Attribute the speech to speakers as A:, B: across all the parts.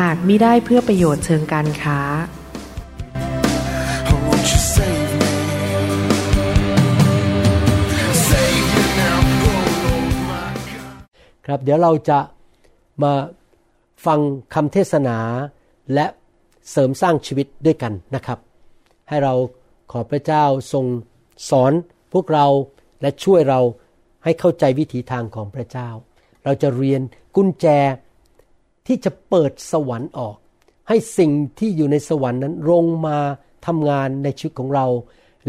A: หากมิได้เพื่อประโยชน์เชิงการค้า
B: Oh, won't you save me? Save me now, oh Lord my God.
C: ครับเดี๋ยวเราจะมาฟังคำเทศนาและเสริมสร้างชีวิตด้วยกันนะครับ ให้เราขอพระเจ้าทรงสอนพวกเราและช่วยเราให้เข้าใจวิถีทางของพระเจ้า เราจะเรียนกุญแจ ที่จะเปิดสวรรค์ออก ให้สิ่งที่อยู่ในสวรรค์นั้นลงมาทำงานในชีวิตของเรา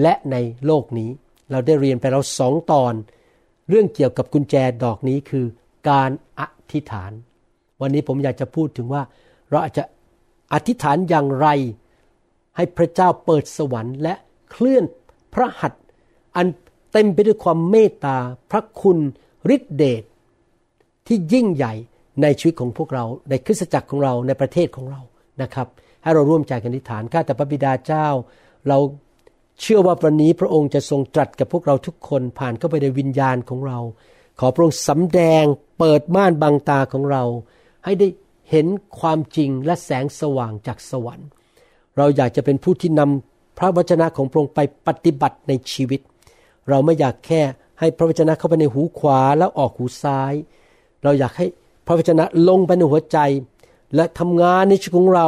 C: และในโลกนี้ เราได้เรียนไปแล้วสองตอน เรื่องเกี่ยวกับกุญแจดอกนี้คือการอธิษฐาน วันนี้ผมอยากจะพูดถึงว่า เราอาจจะอธิษฐานอย่างไร ให้พระเจ้าเปิดสวรรค์ และเคลื่อนพระหัตถ์อันเต็มไปด้วยความเมตตา พระคุณฤทธิเดชที่ยิ่งใหญ่ ในชีวิตของพวกเรา ในคริสตจักรของเราในประเทศของเรานะครับให้เราร่วมใจกันอธิษฐานข้าแต่พระบิดาเจ้า เราเชื่อว่าวันนี้พระองค์จะทรงตรัสกับพวกเราทุกคนผ่านเข้าไปในวิญญาณของเรา ขอพระองค์สำแดงเปิดม่านบังตาของเรา ให้ได้เห็นความจริงและแสงสว่างจากสวรรค์ เราอยากจะเป็นผู้ที่นำพระวจนะของพระองค์ไปปฏิบัติในชีวิต เราไม่อยากแค่ให้พระวจนะเข้าไปในหูขวาแล้วออกหูซ้าย เราอยากให้ พระวจนะลงไปในหัวใจ และทำงานในชีวิตของเรา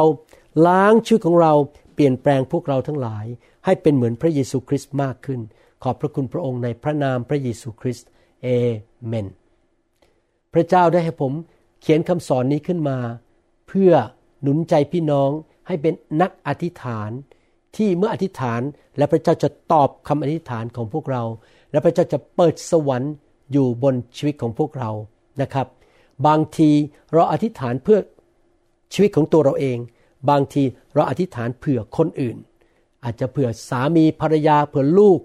C: ล้างชีวิตของเราเปลี่ยนแปลงพวกเราทั้งหลาย ให้เป็นเหมือนพระเยซูคริสต์มากขึ้น ขอบพระคุณพระองค์ในพระนามพระเยซูคริสต์เอเมนพระเจ้าได้ให้ผมเขียนคำสอนนี้ขึ้นมา เพื่อหนุนใจพี่น้องให้เป็นนักอธิษฐานที่เมื่ออธิษฐานและพระเจ้าจะตอบคำอธิษฐานของพวกเรา และพระเจ้าจะเปิดสวรรค์อยู่บนชีวิตของพวกเรานะครับ บางทีเราอธิษฐานเพื่อชีวิตของตัวเราเอง บางทีเราอธิษฐานเผื่อคนอื่น อาจจะเผื่อสามีภรรยาเผื่อลูก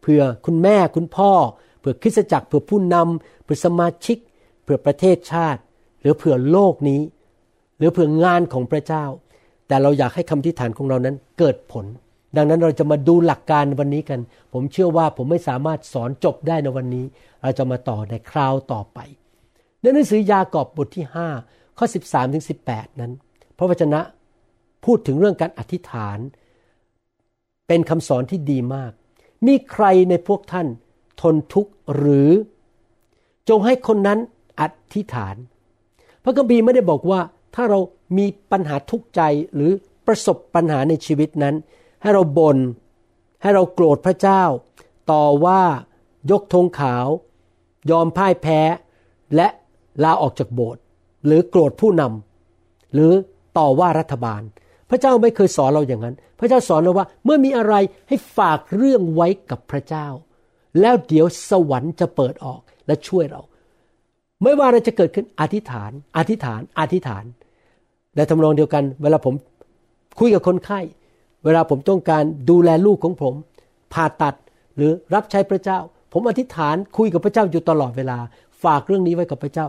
C: เผื่อคุณแม่คุณพ่อ เผื่อคริสตจักรเผื่อผู้นำเผื่อสมาชิก เผื่อประเทศชาติ หรือเผื่อโลกนี้ หรือเผื่องานของพระเจ้า แต่เราอยากให้คำอธิษฐานของเรานั้นเกิดผล ดังนั้นเราจะมาดูหลักการวันนี้กัน ผมเชื่อว่าผมไม่สามารถสอนจบได้ในวันนี้ เราจะมาต่อในคราวต่อไป ในหนังสือยากอบบทที่ 5 ข้อ 13ถึง18 นั้น พระวจนะพูดถึงเรื่องการอธิษฐาน เป็นคำสอนที่ดีมาก มีใครในพวกท่านทนทุกข์หรือ จงให้คนนั้นอธิษฐาน พระคัมภีร์ไม่ได้บอกว่าถ้าเรามีปัญหาทุกข์ใจหรือประสบปัญหาในชีวิตนั้น ให้เราบน่นให้เราโกรธพระเจ้า ต่อว่ายกธงขาวยอมพ่ายแพ้ และ ลาออกจากโบสถ์หรือโกรธผู้นำหรือต่อว่ารัฐบาล พระเจ้าไม่เคยสอนเราอย่างนั้น พระเจ้าสอนเราว่าเมื่อมีอะไรให้ฝากเรื่องไว้กับพระเจ้า แล้วเดี๋ยวสวรรค์จะเปิดออกและช่วยเรา ไม่ว่าอะไรจะเกิดขึ้นอธิษฐาน อธิษฐาน อธิษฐานและทำนองเดียวกัน เวลาผมคุยกับคนไข้ เวลาผมต้องการดูแลลูกของผม ผ่าตัดหรือรับใช้พระเจ้า ผมอธิษฐานคุยกับพระเจ้าอยู่ตลอดเวลา ฝากเรื่องนี้ไว้กับพระเจ้า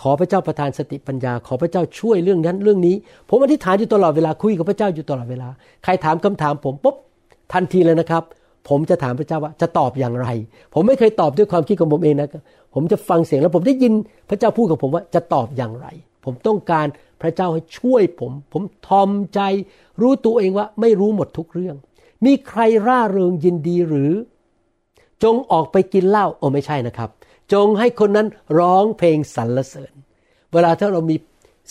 C: ขอพระเจ้าประทานสติปัญญา ขอพระเจ้าช่วยเรื่องนั้นเรื่องนี้ ผมอธิษฐานอยู่ตลอดเวลาคุยกับพระเจ้าอยู่ตลอดเวลา ใครถามคำถามผมปุ๊บทันทีเลยนะครับ ผมจะถามพระเจ้าว่าจะตอบอย่างไร ผมไม่เคยตอบด้วยความคิดของผมเองนะผมจะฟังเสียงแล้วผมได้ยินพระเจ้าพูดกับผมว่าจะตอบอย่างไร ผมต้องการพระเจ้าให้ช่วยผม ผมทอมใจ รู้ตัวเองว่าไม่รู้หมดทุกเรื่อง มีใครร่าเริงยินดีหรือ จงออกไปกินเหล้าโอ้ไม่ใช่นะครับ จงให้คนนั้นร้องเพลงสรรเสริญ เวลาถ้าเรามี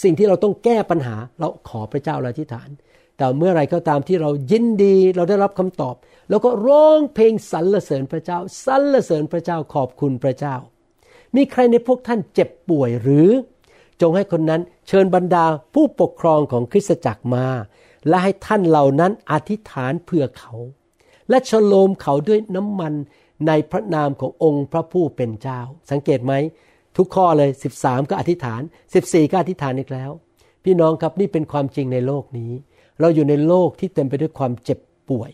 C: สิ่งที่เราต้องแก้ปัญหาเราขอพระเจ้าอธิษฐาน แต่เมื่อไรก็ตามที่เรายินดีเราได้รับคำตอบ แล้วก็ร้องเพลงสรรเสริญพระเจ้าสรรเสริญพระเจ้าขอบคุณพระเจ้า มีใครในพวกท่านเจ็บป่วยหรือ จงให้คนนั้นเชิญบรรดาผู้ปกครองของคริสตจักรมา และให้ท่านเหล่านั้นอธิษฐานเพื่อเขา และฉโลมเขาด้วยน้ำมัน ในพระนามขององค์พระผู้เป็นเจ้า สังเกตไหม ทุกข้อเลย 13 ก็อธิษฐาน 14 ก็อธิษฐานอีกแล้ว พี่น้องครับนี่เป็นความจริงในโลกนี้ เราอยู่ในโลกที่เต็มไปด้วยความเจ็บป่วย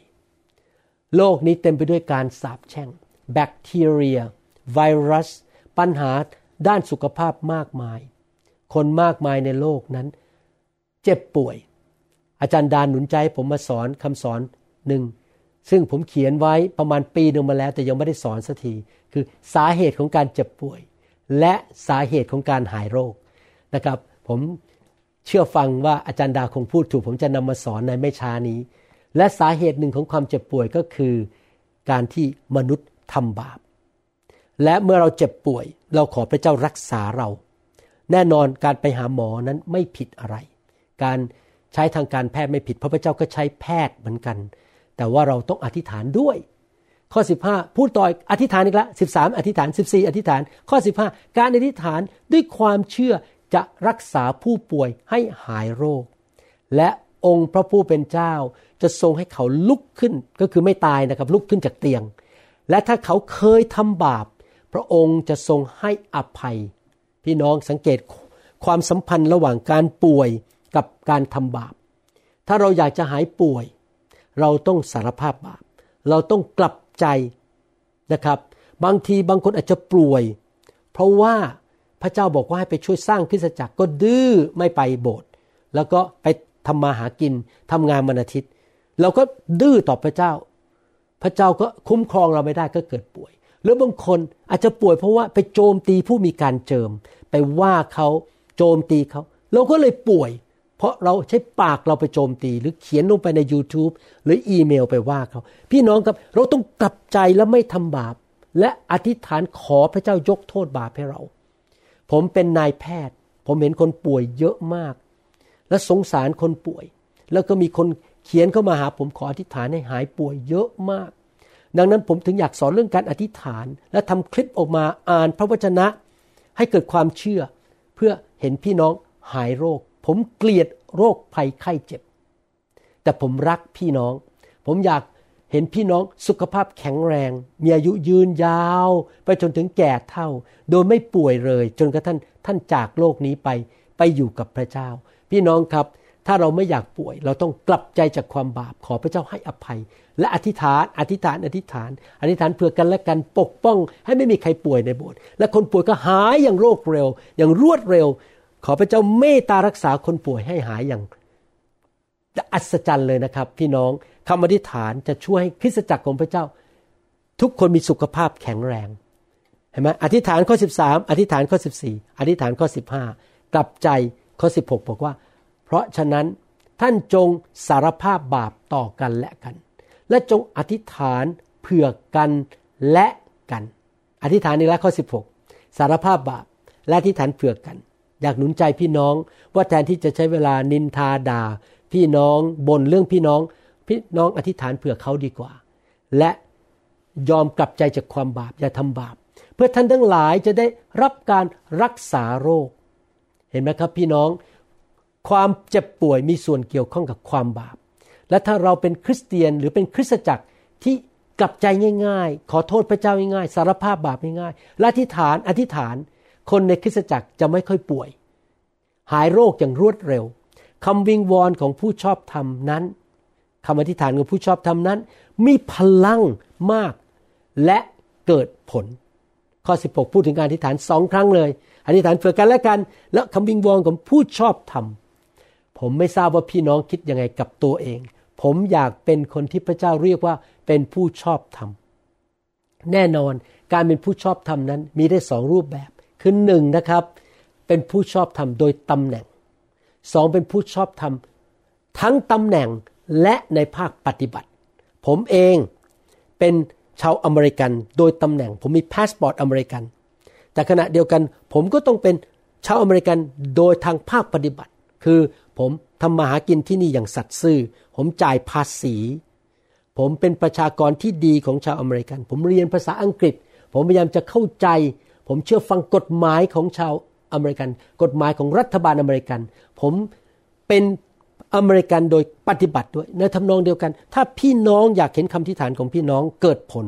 C: โลกนี้เต็มไปด้วยการสาปแช่ง แบคทีเรีย ไวรัส ปัญหาด้านสุขภาพมากมาย คนมากมายในโลกนั้น เจ็บป่วย อาจารย์ดานหนุนใจผมมาสอนคำสอนหนึ่ง ซึ่งผมเขียนไว้ประมาณปีหนึ่งมาแล้ว แต่ยังไม่ได้สอนสักที คือสาเหตุของการเจ็บป่วย และสาเหตุของการหายโรคนะครับ ผมเชื่อฟังว่าอาจารย์ดาคงพูดถูก ผมจะนำมาสอนในไม่ช้านี้ และสาเหตุหนึ่งของความเจ็บป่วยก็คือ การที่มนุษย์ทำบาป และเมื่อเราเจ็บป่วย เราขอพระเจ้ารักษาเรา แน่นอนการไปหาหมอนั้นไม่ผิดอะไร การใช้ทางการแพทย์ไม่ผิดเพราะพระเจ้าก็ใช้แพทย์เหมือนกัน แต่ว่าเราต้องอธิษฐานด้วย ข้อ 15 พูดต่ออธิษฐานอีกละ13 อธิษฐาน 14 อธิษฐาน ข้อ 15 การอธิษฐานด้วยความเชื่อจะรักษาผู้ป่วยให้หายโรค และองค์พระผู้เป็นเจ้าจะทรงให้เขาลุกขึ้นก็คือไม่ตายนะครับลุกขึ้นจากเตียง และถ้าเขาเคยทำบาป พระองค์จะทรงให้อภัย พี่น้องสังเกตความสัมพันธ์ระหว่างการป่วยกับการทำบาป ถ้าเราอยากจะหายป่วย เราต้องสารภาพบาป เราต้องกลับใจนะครับบางทีบางคนอาจจะป่วย เพราะว่าพระเจ้าบอกว่าให้ไปช่วยสร้างคริสตจักรก็ดื้อไม่ไปโบสถ์แล้วก็ไปทำมาหากินทำงานวันอาทิตย์ เราก็ดื้อต่อพระเจ้า พระเจ้าก็คุ้มครองเราไม่ได้ก็เกิดป่วย หรือบางคนอาจจะป่วยเพราะว่าไปโจมตีผู้มีการเจิม ไปว่าเขาโจมตีเขา เราก็เลยป่วย เพราะเราใช้ปากเราไปโจมตี หรือเขียนลงไปใน YouTube หรืออีเมลไปว่าเขา พี่น้องครับเราต้องกลับใจและไม่ทำบาป และอธิษฐานขอพระเจ้ายกโทษบาปให้เรา ผมเป็นนายแพทย์ ผมเห็นคนป่วยเยอะมาก และสงสารคนป่วย แล้วก็มีคนเขียนเข้ามาหาผมขออธิษฐานให้หายป่วยเยอะมาก ดังนั้นผมถึงอยากสอนเรื่องการอธิษฐาน และทำคลิปออกมาอ่านพระวจนะ ให้เกิดความเชื่อ เพื่อเห็นพี่น้องหายโรค ผมเกลียดโรคภัยไข้เจ็บ แต่ผมรักพี่น้อง ผมอยากเห็นพี่น้องสุขภาพแข็งแรง มีอายุยืนยาว ไปจนถึงแก่เท่า โดยไม่ป่วยเลย จนกระทั่งท่านจากโลกนี้ไปไปอยู่กับพระเจ้า พี่น้องครับ ถ้าเราไม่อยากป่วย เราต้องกลับใจจากความบาปขอพระเจ้าให้อภัย และอธิษฐานอธิษฐานอธิษฐาน อธิษฐานเพื่อกันและกันปกป้อง ให้ไม่มีใครป่วยในโบสถ์และคนป่วยก็หายอย่างโรวดเร็ว อย่างรวดเร็ว ขอพระเจ้าเมตตารักษาคนป่วยให้หายอย่างอัศจรรย์เลยนะครับ พี่น้องคำอธิษฐานจะช่วยให้คริสตจักรของพระเจ้า ทุกคนมีสุขภาพแข็งแรงเห็นไหมอธิษฐานข้อ 13 อธิษฐานข้อ 14 อธิษฐานข้อ 15 กลับใจข้อ 16 บอกว่า เพราะฉะนั้นท่านจงสารภาพบาปต่อกันและกัน และจงอธิษฐานเผื่อกันและกัน อธิษฐานในละข้อ 16 สารภาพบาปและอธิษฐานเผื่อกัน อยากหนุนใจพี่น้อง ว่าแทนที่จะใช้เวลานินทาด่า พี่น้องบ่นเรื่องพี่น้อง พี่น้องอธิษฐานเผื่อเขาดีกว่า และยอมกลับใจจากความบาปอย่าทำบาป เพื่อท่านทั้งหลายจะได้รับการรักษาโรค เห็นไหมครับพี่น้อง ความเจ็บป่วยมีส่วนเกี่ยวข้องกับความบาป และถ้าเราเป็นคริสเตียนหรือเป็นคริสตจักรที่กลับใจง่าย ๆ ขอโทษพระเจ้าง่ายๆ สารภาพบาปง่ายๆและอธิษฐานอธิษฐาน คนในคริสตจักรจะไม่ค่อยป่วย หายโรคอย่างรวดเร็วคำวิงวอนของผู้ชอบธรรมนั้นคำอธิษฐานของผู้ชอบธรรมนั้น มีพลังมาก และเกิดผล ข้อ 16 พูดถึงการอธิษฐานสองครั้งเลย อธิษฐานเผื่อกันและกัน และคำวิงวอนของผู้ชอบธรรม ผมไม่ทราบว่าพี่น้องคิดยังไงกับตัวเอง ผมอยากเป็นคนที่พระเจ้าเรียกว่าเป็นผู้ชอบธรรม แน่นอนการเป็นผู้ชอบธรรมนั้นมีได้สองรูปแบบ คือหนึ่งนะครับ เป็นผู้ชอบธรรมโดยตำแหน่งสองเป็นผู้ชอบธรรมทั้งตำแหน่งและในภาคปฏิบัติ ผมเองเป็นชาวอเมริกันโดยตำแหน่ง ผมมีพาสปอร์ตอเมริกัน แต่ขณะเดียวกันผมก็ต้องเป็นชาวอเมริกันโดยทางภาคปฏิบัติ คือผมทำมาหากินที่นี่อย่างสัตย์ซื่อ ผมจ่ายภาษี ผมเป็นประชากรที่ดีของชาวอเมริกัน ผมเรียนภาษาอังกฤษ ผมพยายามจะเข้าใจ ผมเชื่อฟังกฎหมายของชาวอเมริกัน กฎหมายของรัฐบาลอเมริกัน ผมเป็นอเมริกันโดยปฏิบัติด้วยในทำนองเดียวกัน ถ้าพี่น้องอยากเห็นคำอธิษฐานของพี่น้องเกิดผล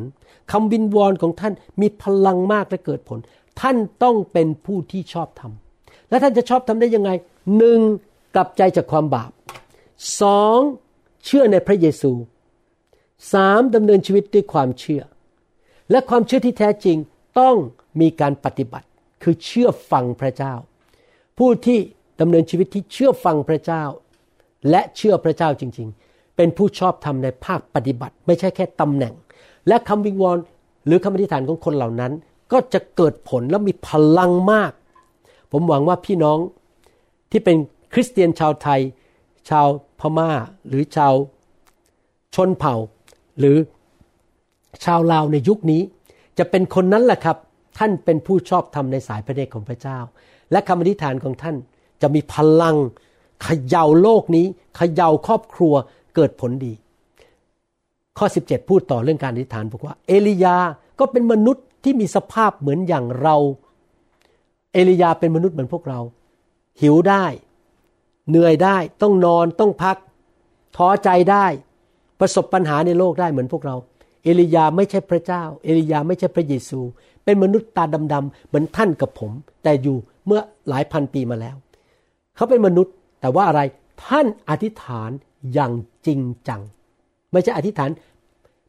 C: คำวิงวอนของท่านมีพลังมากและเกิดผล ท่านต้องเป็นผู้ที่ชอบธรรมและท่านจะชอบธรรมได้ยังไงหนึ่งกลับใจจากความบาปสองเชื่อในพระเยซูสามดำเนินชีวิตด้วยความเชื่อ และความเชื่อที่แท้จริงต้อง มีการปฏิบัติคือเชื่อฟังพระเจ้า ผู้ที่ดำเนินชีวิตที่เชื่อฟังพระเจ้า และเชื่อพระเจ้าจริง ๆ เป็นผู้ชอบทำในภาคปฏิบัติ ไม่ใช่แค่ตำแหน่ง และคำวิงวอนหรือคำอธิษฐานของคนเหล่านั้น ก็จะเกิดผลและมีพลังมาก ผมหวังว่าพี่น้องที่เป็นคริสเตียนชาวไทย ชาวพม่า หรือชาวชนเผ่า หรือชาวลาวในยุคนี้ จะเป็นคนนั้นแหละครับ ท่านเป็นผู้ชอบธรรมในสายพระเนตรของพระเจ้า และคำอธิษฐานของท่านจะมีพลังเขย่าโลกนี้เขย่าครอบครัวเกิดผลดี ข้อ 17 พูดต่อเรื่องการอธิษฐานบอกว่า เอลียาก็เป็นมนุษย์ที่มีสภาพเหมือนอย่างเรา เอลียาเป็นมนุษย์เหมือนพวกเรา หิวได้ เหนื่อยได้ต้องนอนต้องพัก ท้อใจได้ ประสบปัญหาในโลกได้เหมือนพวกเรา เอลียาไม่ใช่พระเจ้า เอลียาไม่ใช่พระเยซู เป็นมนุษย์ตาดำๆเหมือนท่านกับผม แต่อยู่เมื่อหลายพันปีมาแล้ว เขาเป็นมนุษย์แต่ว่าอะไรท่านอธิษฐานอย่างจริงจัง ไม่ใช่อธิษฐาน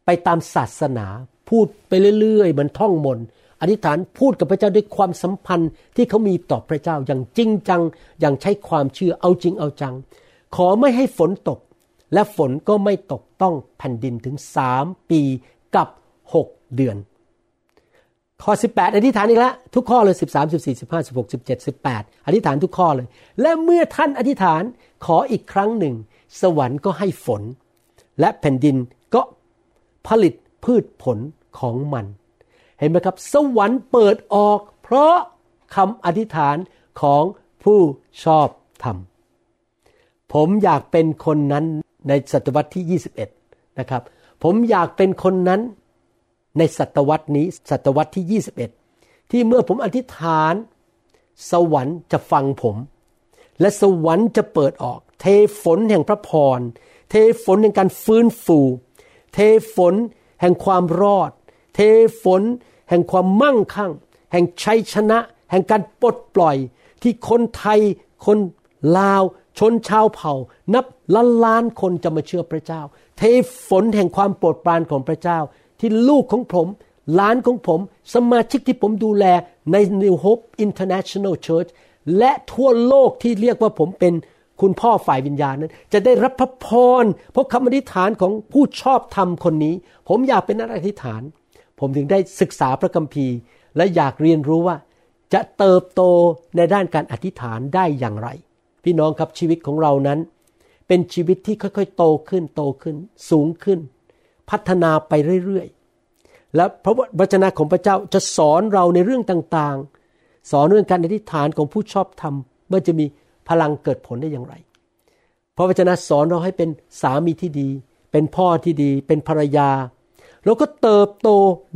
C: ไปตามศาสนาพูดไปเรื่อยๆเหมือนท่องมนต์อธิษฐานพูดกับพระเจ้าด้วยความสัมพันธ์ที่เขามีต่อพระเจ้าอย่างจริงจัง อย่างใช้ความเชื่อเอาจริงเอาจัง ขอไม่ให้ฝนตก และฝนก็ไม่ตกต้องแผ่นดินถึงสามปีกับหกเดือน ข้อ 18 อธิษฐานอีกแล้วทุกข้อเลย 13 14 15 16 17 18 อธิษฐานทุกข้อเลย และเมื่อท่านอธิษฐานขออีกครั้งหนึ่ง สวรรค์ก็ให้ฝน และแผ่นดินก็ผลิตพืชผลของมัน เห็นไหมครับ สวรรค์เปิดออก เพราะคำอธิษฐานของผู้ชอบธรรม ผมอยากเป็นคนนั้นในศตวรรษที่ 21 นะครับ ผมอยากเป็นคนนั้น ในศตวรรษนี้ศตวรรษที่ 21 ที่เมื่อผมอธิษฐาน สวรรค์จะฟังผม และสวรรค์จะเปิดออก เทฝนแห่งพระพร เทฝนแห่งการฟื้นฟู เทฝนแห่งความรอด เทฝนแห่งความมั่งคั่ง แห่งชัยชนะ แห่งการปลดปล่อยที่คนไทย คนลาว ชนชาวเผ่า นับล้านล้านคนจะมาเชื่อพระเจ้า เทฝนแห่งความโปรดปรานของพระเจ้า ที่ลูกของผมหลานของผม สมาชิกที่ผมดูแลใน New Hope International Church และทั่วโลกที่เรียกว่าผมเป็นคุณพ่อฝ่ายวิญญาณนั้น จะได้รับพระพรเพราะคำอธิษฐานของผู้ชอบธรรมคนนี้ ผมอยากเป็นนักอธิษฐาน ผมถึงได้ศึกษาพระคัมภีร์ และอยากเรียนรู้ว่า จะเติบโตในด้านการอธิษฐานได้อย่างไร พี่น้องครับชีวิตของเรานั้น เป็นชีวิตที่ค่อยๆ โตขึ้นโตขึ้น สูงขึ้น พัฒนาไปเรื่อยๆ และพระวจนะของพระเจ้าจะสอนเราในเรื่องต่างๆ สอนเรื่องการอธิษฐานของผู้ชอบธรรมเมื่อจะมีพลังเกิดผลได้อย่างไร พระวจนะสอนเราให้เป็นสามีที่ดี เป็นพ่อที่ดี เป็นภรรยาเราก็เติบโต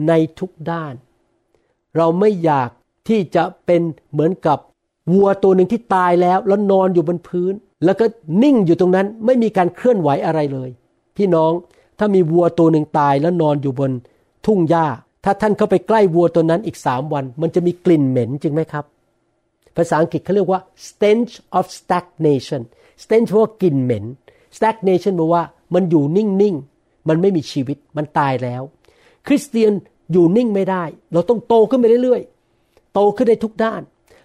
C: ในทุกด้าน เราไม่อยากที่จะเป็นเหมือนกับวัวตัวหนึ่งที่ตายแล้วแล้วนอนอยู่บนพื้น แล้วก็นิ่งอยู่ตรงนั้นไม่มีการเคลื่อนไหวอะไรเลย พี่น้อง ถ้ามีวัวตัวหนึ่งตายแล้วนอนอยู่บนทุ่งหญ้า ถ้าท่านเข้าไปใกล้วัวตัวนั้นอีกสามวัน มันจะมีกลิ่นเหม็นจริงไหมครับ ภาษาอังกฤษเขาเรียกว่า stench of stagnation stench ว่ากลิ่นเหม็น stagnation แปลว่ามันอยู่นิ่งๆ มันไม่มีชีวิต มันตายแล้ว คริสเตียนอยู่นิ่งไม่ได้ เราต้องโตขึ้นไปเรื่อยๆ โตขึ้นในทุกด้าน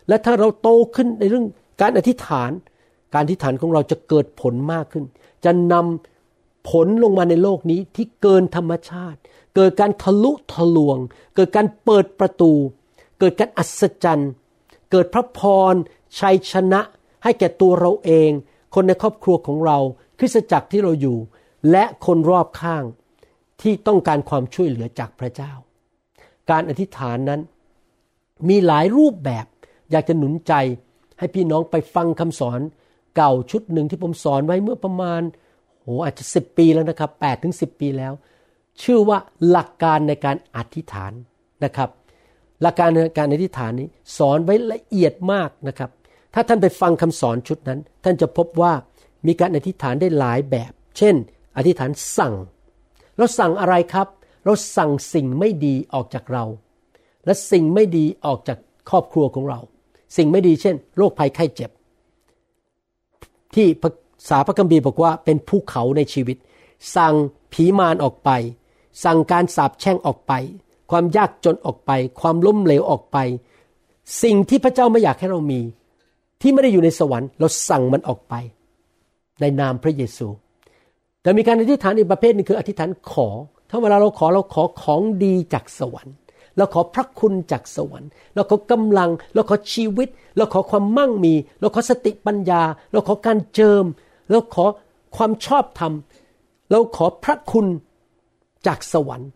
C: และถ้าเราโตขึ้นในเรื่องการอธิษฐาน การอธิษฐานของเราจะเกิดผลมากขึ้น จะนำ ผลลงมาในโลกนี้ที่เกินธรรมชาติ เกิดการทะลุทะลวง เกิดการเปิดประตู เกิดการอัศจรรย์ เกิดพระพรชัยชนะ ให้แก่ตัวเราเอง คนในครอบครัวของเราคริสตจักรที่เราอยู่ และคนรอบข้างที่ต้องการความช่วยเหลือจากพระเจ้า การอธิษฐานนั้น มีหลายรูปแบบ อยากจะหนุนใจให้พี่น้องไปฟังคำสอนเก่าชุดหนึ่งที่ผมสอนไว้เมื่อประมาณ โหอาจจะสิปีแล้วนะครับ8ปดถึงสิปีแล้ว ชื่อว่าหลักการในการอธิษฐานนะครับ หลักการในการอธิษฐานนี้สอนไว้ละเอียดมากนะครับ ถ้าท่านไปฟังคำสอนชุดนั้น ท่านจะพบว่ามีการอธิษฐานได้หลายแบบ เช่น อธิษฐานสั่ง เราสั่งอะไรครับ เราสั่งสิ่งไม่ดีออกจากเรา และสิ่งไม่ดีออกจากครอบครัวของเรา สิ่งไม่ดีเช่น โรคภัยไข้เจ็บ ที่พระ ษาพระคัมภีร์บอกว่าเป็นภูเขาในชีวิต สั่งผีมารออกไป สั่งการสาปแช่งออกไป ความยากจนออกไป ความล้มเหลวออกไป สิ่งที่พระเจ้าไม่อยากให้เรามี ที่ไม่ได้อยู่ในสวรรค์เราสั่งมันออกไป ในนามพระเยซู แต่มีการอธิษฐานอีกประเภทนึงคืออธิษฐานขอ ถ้าเวลาเราขอเราขอของดีจากสวรรค์เราขอพระคุณจากสวรรค์ เราขอกำลัง เราขอชีวิต เราขอความมั่งมี เราขอสติปัญญา เราขอการเจิม เราขอความชอบธรรม เราขอพระคุณจากสวรรค์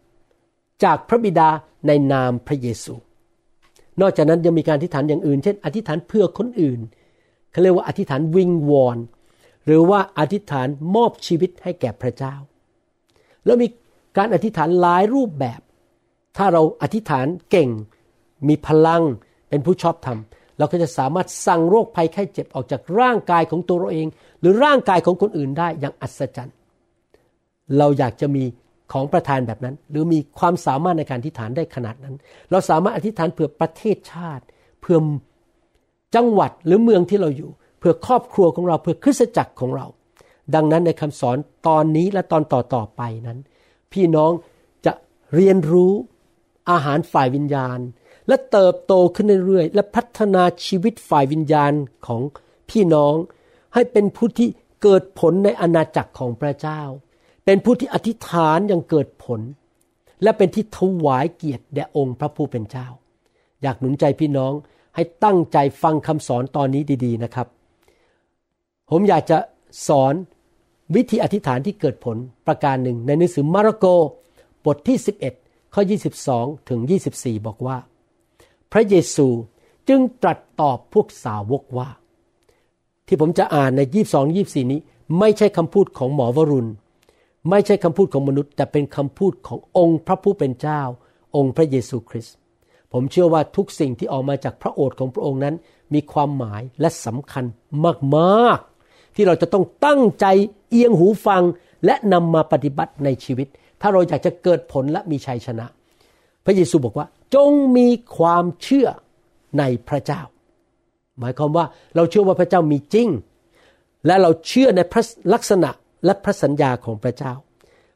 C: จากพระบิดาในนามพระเยซู นอกจากนั้นยังมีการอธิษฐานอย่างอื่น เช่น อธิษฐานเพื่อคนอื่นเขาเรียกว่าอธิษฐานวิงวอนหรือว่าอธิษฐานมอบชีวิตให้แก่พระเจ้า แล้วมีการอธิษฐานหลายรูปแบบ ถ้าเราอธิษฐานเก่ง มีพลังเป็นผู้ชอบธรรม เราก็จะสามารถสั่งโรคภัยไข้เจ็บออกจากร่างกายของตัวเราเอง หรือร่างกายของคนอื่นได้อย่างอัศจรรย์ เราอยากจะมีของประทานแบบนั้น หรือมีความสามารถในการอธิษฐานได้ขนาดนั้น เราสามารถอธิษฐานเพื่อประเทศชาติ เพื่อจังหวัดหรือเมืองที่เราอยู่ เพื่อครอบครัวของเราเพื่อคริสตจักรของเรา ดังนั้นในคำสอนตอนนี้และตอนต่อต่อๆไปนั้น พี่น้องจะเรียนรู้อาหารฝ่ายวิญญาณ และเติบโตขึ้นเรื่อยๆและพัฒนาชีวิตฝ่ายวิญญาณของพี่น้อง ให้เป็นผู้ที่เกิดผลในอาณาจักรของพระเจ้า เป็นผู้ที่อธิษฐานอย่างเกิดผล และเป็นที่ถวายเกียรติแด่องค์พระผู้เป็นเจ้า อยากหนุนใจพี่น้องให้ตั้งใจฟังคำสอนตอนนี้ดี ๆนะครับ ผมอยากจะสอนวิธีอธิษฐานที่เกิดผลประการหนึ่งในหนังสือมาระโกบทที่ 11 ข้อ 22 ถึง 24 บอกว่า พระเยซูจึงตรัสตอบพวกสาวกว่า ที่ผมจะอ่านใน 22 24 นี้ ไม่ใช่คำพูดของหมอวรุณ ไม่ใช่คำพูดของมนุษย์ แต่เป็นคำพูดขององค์พระผู้เป็นเจ้า องค์พระเยซูคริสต์ผมเชื่อว่าทุกสิ่งที่ออกมาจากพระโอษฐ์ของพระองค์นั้น มีความหมายและสำคัญมากๆ ที่เราจะต้องตั้งใจเอียงหูฟังและนำมาปฏิบัติในชีวิต ถ้าเราอยากจะเกิดผลและมีชัยชนะ พระเยซูบอกว่า จงมีความเชื่อในพระเจ้า หมายความว่าเราเชื่อว่าพระเจ้ามีจริง และเราเชื่อในพระลักษณะและพระสัญญาของพระเจ้า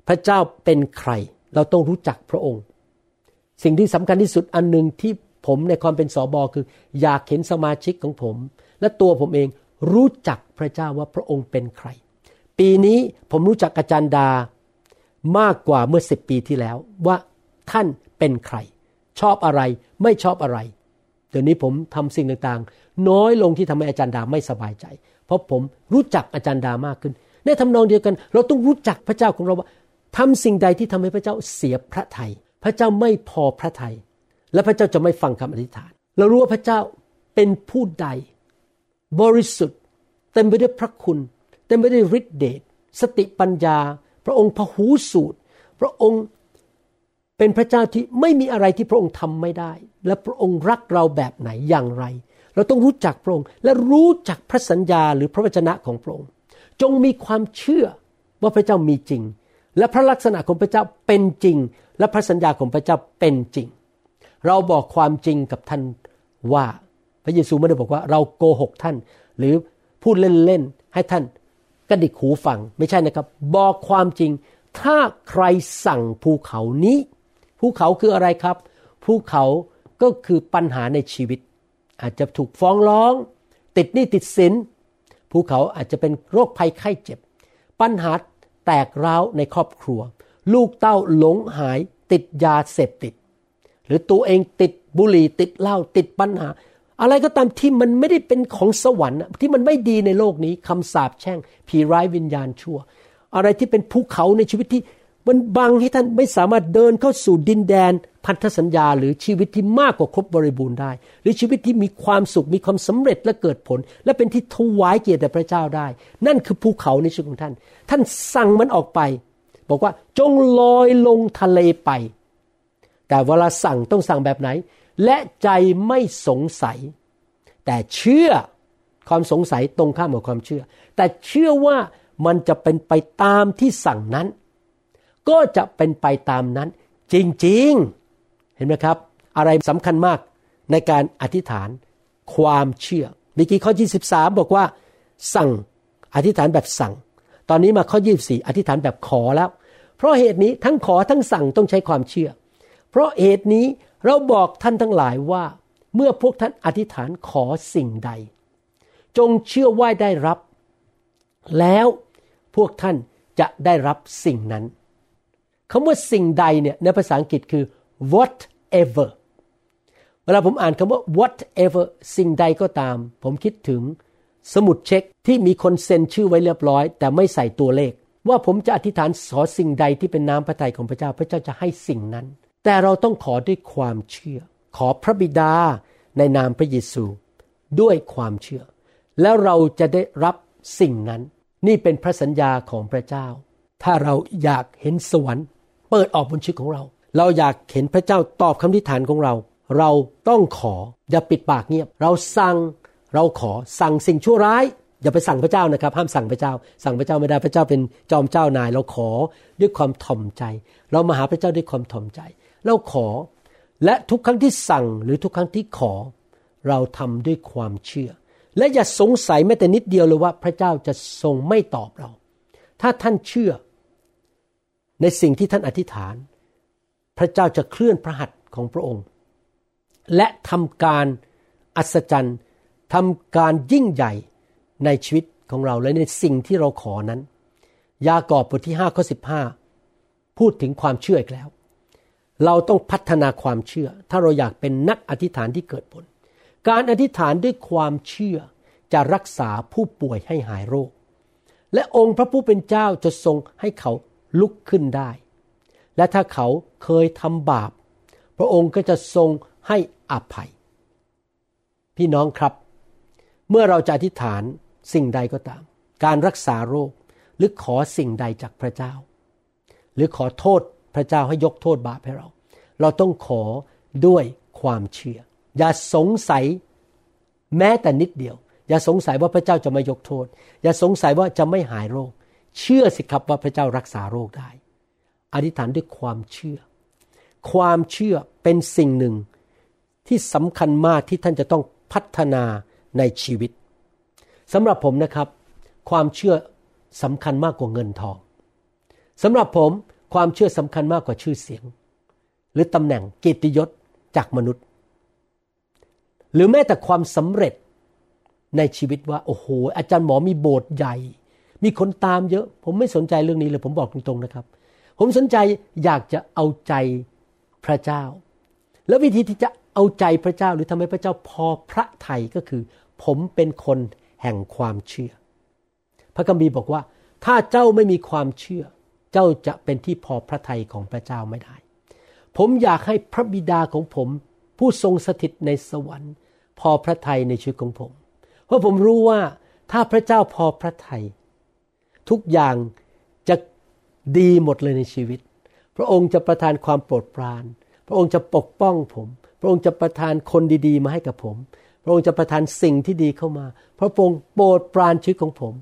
C: พระเจ้าเป็นใคร เราต้องรู้จักพระองค์ สิ่งที่สำคัญที่สุดอันหนึ่งที่ผมในความเป็นสอบอคือ อยากเห็นสมาชิกของผม และตัวผมเองรู้จักพระเจ้าว่าพระองค์เป็นใคร ปีนี้ผมรู้จักอาจารย์ดามากกว่าเมื่อสิบปีที่แล้วว่าท่านเป็นใคร ชอบอะไรไม่ชอบอะไรเดี๋ยวนี้ผมทำสิ่งต่างๆ น้อยลงที่ทำให้อาจารย์ดาไม่สบายใจ เพราะผมรู้จักอาจารย์ดามากขึ้น ในทำนองเดียวกัน เราต้องรู้จักพระเจ้าของเราว่าทำสิ่งใดที่ทำให้พระเจ้าเสียพระทยัยพระเจ้าไม่พอพระทยัยและพระเจ้าจะไม่ฟังคำอธิษฐาน เรารู้ว่าพระเจ้าเป็นผู้ใด บริสุทธิ์เต็มไปด้วยพระคุณเต็มไปด้วยฤทธิเดชสติปัญญา พระองค์พหูสูตร พระองค์ เป็นพระเจ้าที่ไม่มีอะไรที่พระองค์ทำไม่ได้ และพระองค์รักเราแบบไหนอย่างไร เราต้องรู้จักพระองค์และรู้จักพระสัญญาหรือพระวจนะของพระองค์ จงมีความเชื่อว่าพระเจ้ามีจริง และพระลักษณะของพระเจ้าเป็นจริง และพระสัญญาของพระเจ้าเป็นจริง เราบอกความจริงกับท่านว่าพระเยซูไม่ได้บอกว่าเราโกหกท่าน หรือพูดเล่นๆให้ท่านกระดิกหูฟังไม่ใช่นะครับ บอกความจริง ถ้าใครสั่งภูเขานี้ ภูเขาคืออะไรครับภูเขาก็คือปัญหาในชีวิต อาจจะถูกฟ้องร้อง ติดหนี้ติดสินภูเขาอาจจะเป็นโรคภัยไข้เจ็บ ปัญหาแตกร้าวในครอบครัว ลูกเต้าหลงหายติดยาเสพติด หรือตัวเองติดบุหรี่ติดเหล้าติดปัญหา อะไรก็ตามที่มันไม่ได้เป็นของสวรรค์ที่มันไม่ดีในโลกนี้คำสาปแช่ง ผีร้ายวิญญาณชั่ว อะไรที่เป็นภูเขาในชีวิตที่ มันบังให้ท่านไม่สามารถเดินเข้าสู่ดินแดน พันธสัญญาหรือชีวิตที่มากกว่าครบบริบูรณ์ได้ หรือชีวิตที่มีความสุขมีความสำเร็จและเกิดผล และเป็นที่ถวายเกียรติแด่พระเจ้าได้ นั่นคือภูเขาในชีวิตของท่าน ท่านสั่งมันออกไป บอกว่าจงลอยลงทะเลไป แต่เวลาสั่งต้องสั่งแบบไหน และใจไม่สงสัย แต่เชื่อความสงสัยตรงข้ามกับความเชื่อ แต่เชื่อว่ามันจะเป็นไปตามที่สั่งนั้น ก็จะเป็นไปตามนั้น จริงๆ เห็นไหมครับ อะไรสำคัญมากในการอธิษฐานความเชื่อเมื่อกี้ข้อ 23 บอกว่า สั่งอธิษฐานแบบสั่ง ตอนนี้มาข้อ 24 อธิษฐานแบบขอแล้ว เพราะเหตุนี้ทั้งขอทั้งสั่งต้องใช้ความเชื่อ เพราะเหตุนี้เราบอกท่านทั้งหลายว่า เมื่อพวกท่านอธิษฐานขอสิ่งใด จงเชื่อว่าได้รับ แล้วพวกท่านจะได้รับสิ่งนั้น คำว่าสิ่งใดเนี่ยในภาษาอังกฤษคือ whatever เวลาผมอ่านคำว่า whatever สิ่งใดก็ตาม ผมคิดถึงสมุดเช็คที่มีคนเซ็นชื่อไว้เรียบร้อย แต่ไม่ใส่ตัวเลข ว่าผมจะอธิษฐานขอสิ่งใดที่เป็นน้ำพระทัยของพระเจ้าพระเจ้าจะให้สิ่งนั้น แต่เราต้องขอด้วยความเชื่อ ขอพระบิดาในนามพระเยซู ด้วยความเชื่อ แล้วเราจะได้รับสิ่งนั้น นี่เป็นพระสัญญาของพระเจ้า ถ้าเราอยากเห็นสวรรค์ เปิดออกบนชีวิตของเรา เราอยากเห็นพระเจ้าตอบคำทิฐานของเรา เราต้องขออย่าปิดปากเงียบ เราสั่งเราขอสั่งสิ่งชั่วร้าย อย่าไปสั่งพระเจ้านะครับ ห้ามสั่งพระเจ้า สั่งพระเจ้าไม่ได้พระเจ้าเป็นจอมเจ้านาย เราขอด้วยความถ่อมใจ เรามาหาพระเจ้าด้วยความถ่อมใจ เราขอและทุกครั้งที่สั่งหรือทุกครั้งที่ขอ เราทำด้วยความเชื่อ และอย่าสงสัยแม้แต่นิดเดียวเลยว่าพระเจ้าจะทรงไม่ตอบเรา ถ้าท่านเชื่อ ในสิ่งที่ท่านอธิษฐาน พระเจ้าจะเคลื่อนพระหัตถ์ของพระองค์ และทำการอัศจรรย์ทำการยิ่งใหญ่ในชีวิตของเราและในสิ่งที่เราขอนั้น ยากอบบทที่5ข้อ15 พูดถึงความเชื่ออีกแล้ว เราต้องพัฒนาความเชื่อ ถ้าเราอยากเป็นนักอธิษฐานที่เกิดผล การอธิษฐานด้วยความเชื่อจะรักษาผู้ป่วยให้หายโรค และองค์พระผู้เป็นเจ้าจะทรงให้เขา ลุกขึ้นได้ และถ้าเขาเคยทำบาป พระองค์ก็จะทรงให้อภัย พี่น้องครับ เมื่อเราจะอธิษฐานสิ่งใดก็ตาม การรักษาโรคหรือขอสิ่งใดจากพระเจ้า หรือขอโทษพระเจ้าให้ยกโทษบาปให้เรา เราต้องขอด้วยความเชื่อ อย่าสงสัยแม้แต่นิดเดียว อย่าสงสัยว่าพระเจ้าจะไม่ยกโทษ อย่าสงสัยว่าจะไม่หายโรค เชื่อสิครับว่าพระเจ้ารักษาโรคได้ อธิษฐานด้วยความเชื่อ ความเชื่อเป็นสิ่งหนึ่งที่สำคัญมากที่ท่านจะต้องพัฒนาในชีวิตสำหรับผมนะครับ ความเชื่อสำคัญมากกว่าเงินทองสำหรับผมความเชื่อสำคัญมากกว่าชื่อเสียง หรือตำแหน่งเกียรติยศจากมนุษย์ หรือแม้แต่ความสำเร็จในชีวิตว่า โอ้โห อาจารย์หมอมีโบสถ์ใหญ่ มีคนตามเยอะ ผมไม่สนใจเรื่องนี้เลยผมบอกตรงๆนะครับ ผมสนใจอยากจะเอาใจพระเจ้า แล้ววิธีที่จะเอาใจพระเจ้าหรือทำให้พระเจ้าพอพระทัยก็คือ ผมเป็นคนแห่งความเชื่อ พระคัมภีร์บอกว่า ถ้าเจ้าไม่มีความเชื่อ เจ้าจะเป็นที่พอพระทัยของพระเจ้าไม่ได้ ผมอยากให้พระบิดาของผม ผู้ทรงสถิตในสวรรค์ พอพระทัยในชีวิตของผม เพราะผมรู้ว่าถ้าพระเจ้าพอพระทัย ทุกอย่างจะดีหมดเลยในชีวิต พระองค์จะประทานความโปรดปราน พระองค์จะปกป้องผม พระองค์จะประทานคนดีๆ มาให้กับผม พระองค์จะประทานสิ่งที่ดีเข้ามา พระองค์โปรดปรานชีวิตของผม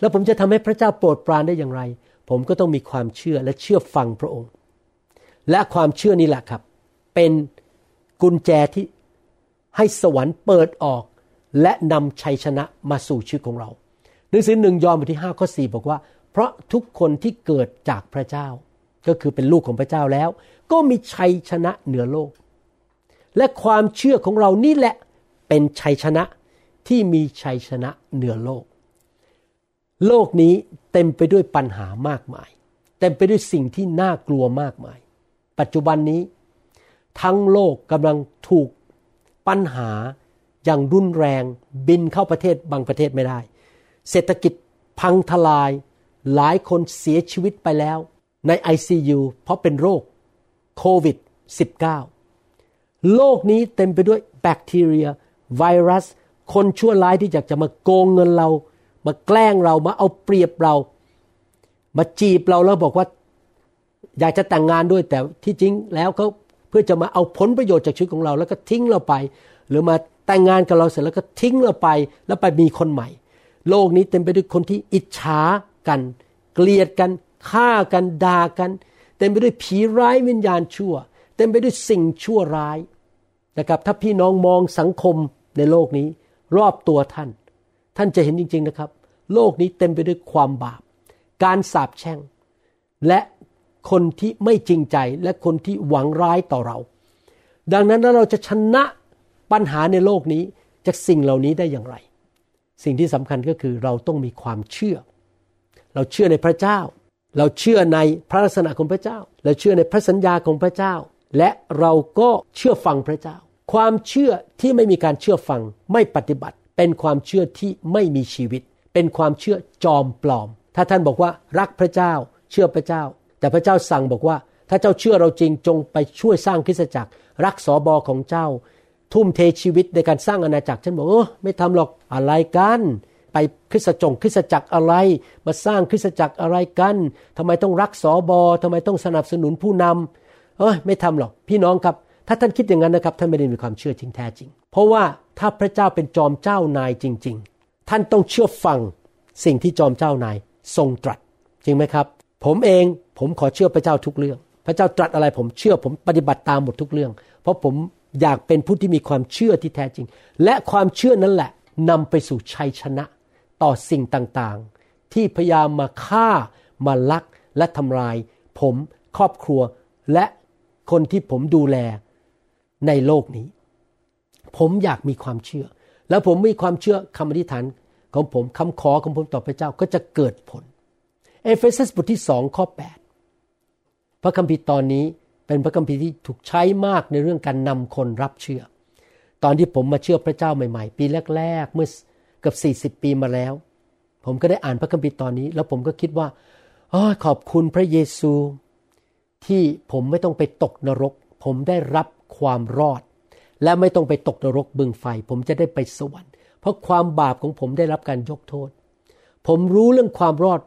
C: แล้วผมจะทำให้พระเจ้าโปรดปรานได้อย่างไร ผมก็ต้องมีความเชื่อและเชื่อฟังพระองค์ และความเชื่อนี่แหละครับ เป็นกุญแจที่ให้สวรรค์เปิดออก และนำชัยชนะมาสู่ชีวิตของเรา นังสือหนึ่งยอห์นบทที่5ข้อ4บอกว่า เพราะทุกคนที่เกิดจากพระเจ้า ก็คือเป็นลูกของพระเจ้าแล้ว ก็มีชัยชนะเหนือโลก และความเชื่อของเรานี่แหละเป็นชัยชนะที่มีชัยชนะเหนือโลก โลกนี้เต็มไปด้วยปัญหามากมาย เต็มไปด้วยสิ่งที่น่ากลัวมากมาย ปัจจุบันนี้ ทั้งโลกกำลังถูกปัญหาอย่างรุนแรงบินเข้าประเทศบางประเทศไม่ได้ เศรษฐกิจพังทลาย หลายคนเสียชีวิตไปแล้วใน ICU เพราะเป็นโรคโควิด -19 โลกนี้เต็มไปด้วยแบคทีเรีย ไวรัส คนชั่วร้ายที่อยากจะมาโกงเงินเรา มาแกล้งเรามาเอาเปรียบเรา มาจีบเราแล้วบอกว่า อยากจะแต่งงานด้วยแต่ที่จริงแล้วเขาเพื่อจะมาเอาผลประโยชน์จากชีวิตของเรา แล้วก็ทิ้งเราไป หรือมาแต่งงานกับเราเสร็จแล้วก็ทิ้งเราไปแล้วไปมีคนใหม่ โลกนี้เต็มไปด้วยคนที่อิจฉากัน เกลียดกันฆ่ากันด่ากัน เต็มไปด้วยผีร้ายวิญญาณชั่ว เต็มไปด้วยสิ่งชั่วร้ายนะครับ ถ้าพี่น้องมองสังคมในโลกนี้ รอบตัวท่าน ท่านจะเห็นจริง ๆนะครับ โลกนี้เต็มไปด้วยความบาป การสาปแช่ง และคนที่ไม่จริงใจและคนที่หวังร้ายต่อเรา ดังนั้นแล้วเราจะชนะปัญหาในโลกนี้จากสิ่งเหล่านี้ได้อย่างไร สิ่งที่สำคัญก็คือเราต้องมีความเชื่อ เราเชื่อในพระเจ้า เราเชื่อในพระลักษณะของพระเจ้า เราเชื่อในพระสัญญาของพระเจ้า และเราก็เชื่อฟังพระเจ้า ความเชื่อที่ไม่มีการเชื่อฟังไม่ปฏิบัติ เป็นความเชื่อที่ไม่มีชีวิต เป็นความเชื่อจอมปลอม ถ้าท่านบอกว่ารักพระเจ้า เชื่อพระเจ้า แต่พระเจ้าสั่งบอกว่า ถ้าเจ้าเชื่อเราจริงจงไปช่วยสร้างคริสตจักร รักสอบอของเจ้า ทุ่มเทชีวิตในการสร้างอาณาจักร ฉันบอกเออไม่ทำหรอกอะไรกัน ไปคริสตจงคริสตจักรอะไร มาสร้างคริสตจักรอะไรกันทำไมต้องรักสอบอทำไมต้องสนับสนุนผู้นำเอ้ยไม่ทำหรอกพี่น้องครับ ถ้าท่านคิดอย่างนั้นนะครับท่านไม่ได้มีความเชื่อจริงแท้จริง เพราะว่าถ้าพระเจ้าเป็นจอมเจ้านายจริง ๆ ท่านต้องเชื่อฟังสิ่งที่จอมเจ้านายทรงตรัสจริงไหมครับ ผมเองผมขอเชื่อพระเจ้าทุกเรื่อง พระเจ้าตรัสอะไรผมเชื่อผมปฏิบัติตามหมดทุกเรื่อง เพราะผม อยากเป็นผู้ที่มีความเชื่อที่แท้จริง และความเชื่อนั่นแหละนำไปสู่ชัยชนะต่อสิ่งต่างๆ ที่พยายามมาฆ่ามาลักและทำลาย ผมครอบครัวและคนที่ผมดูแลในโลกนี้ ผมอยากมีความเชื่อ แล้วผมมีความเชื่อคำอธิษฐานของผมคำขอของผมต่อพระเจ้าก็จะเกิดผล เอเฟซัสบทที่สองข้อ 8 พระคัมภีร์ตอนนี้ เป็นพระคัมภีร์ที่ถูกใช้มากในเรื่องการนำคนรับเชื่อ ตอนที่ผมมาเชื่อพระเจ้าใหม่ๆ ปีแรก ๆ เมื่อเกือบ40 ปีมาแล้ว ผมก็ได้อ่านพระคัมภีร์ตอนนี้ แล้วผมก็คิดว่าอขอบคุณพระเยซู ที่ผมไม่ต้องไปตกนรก ผมได้รับความรอด และไม่ต้องไปตกนรกบึงไฟ ผมจะได้ไปสวรรค์ เพราะความบาปของผมได้รับการยกโทษ ผมรู้เรื่องความรอด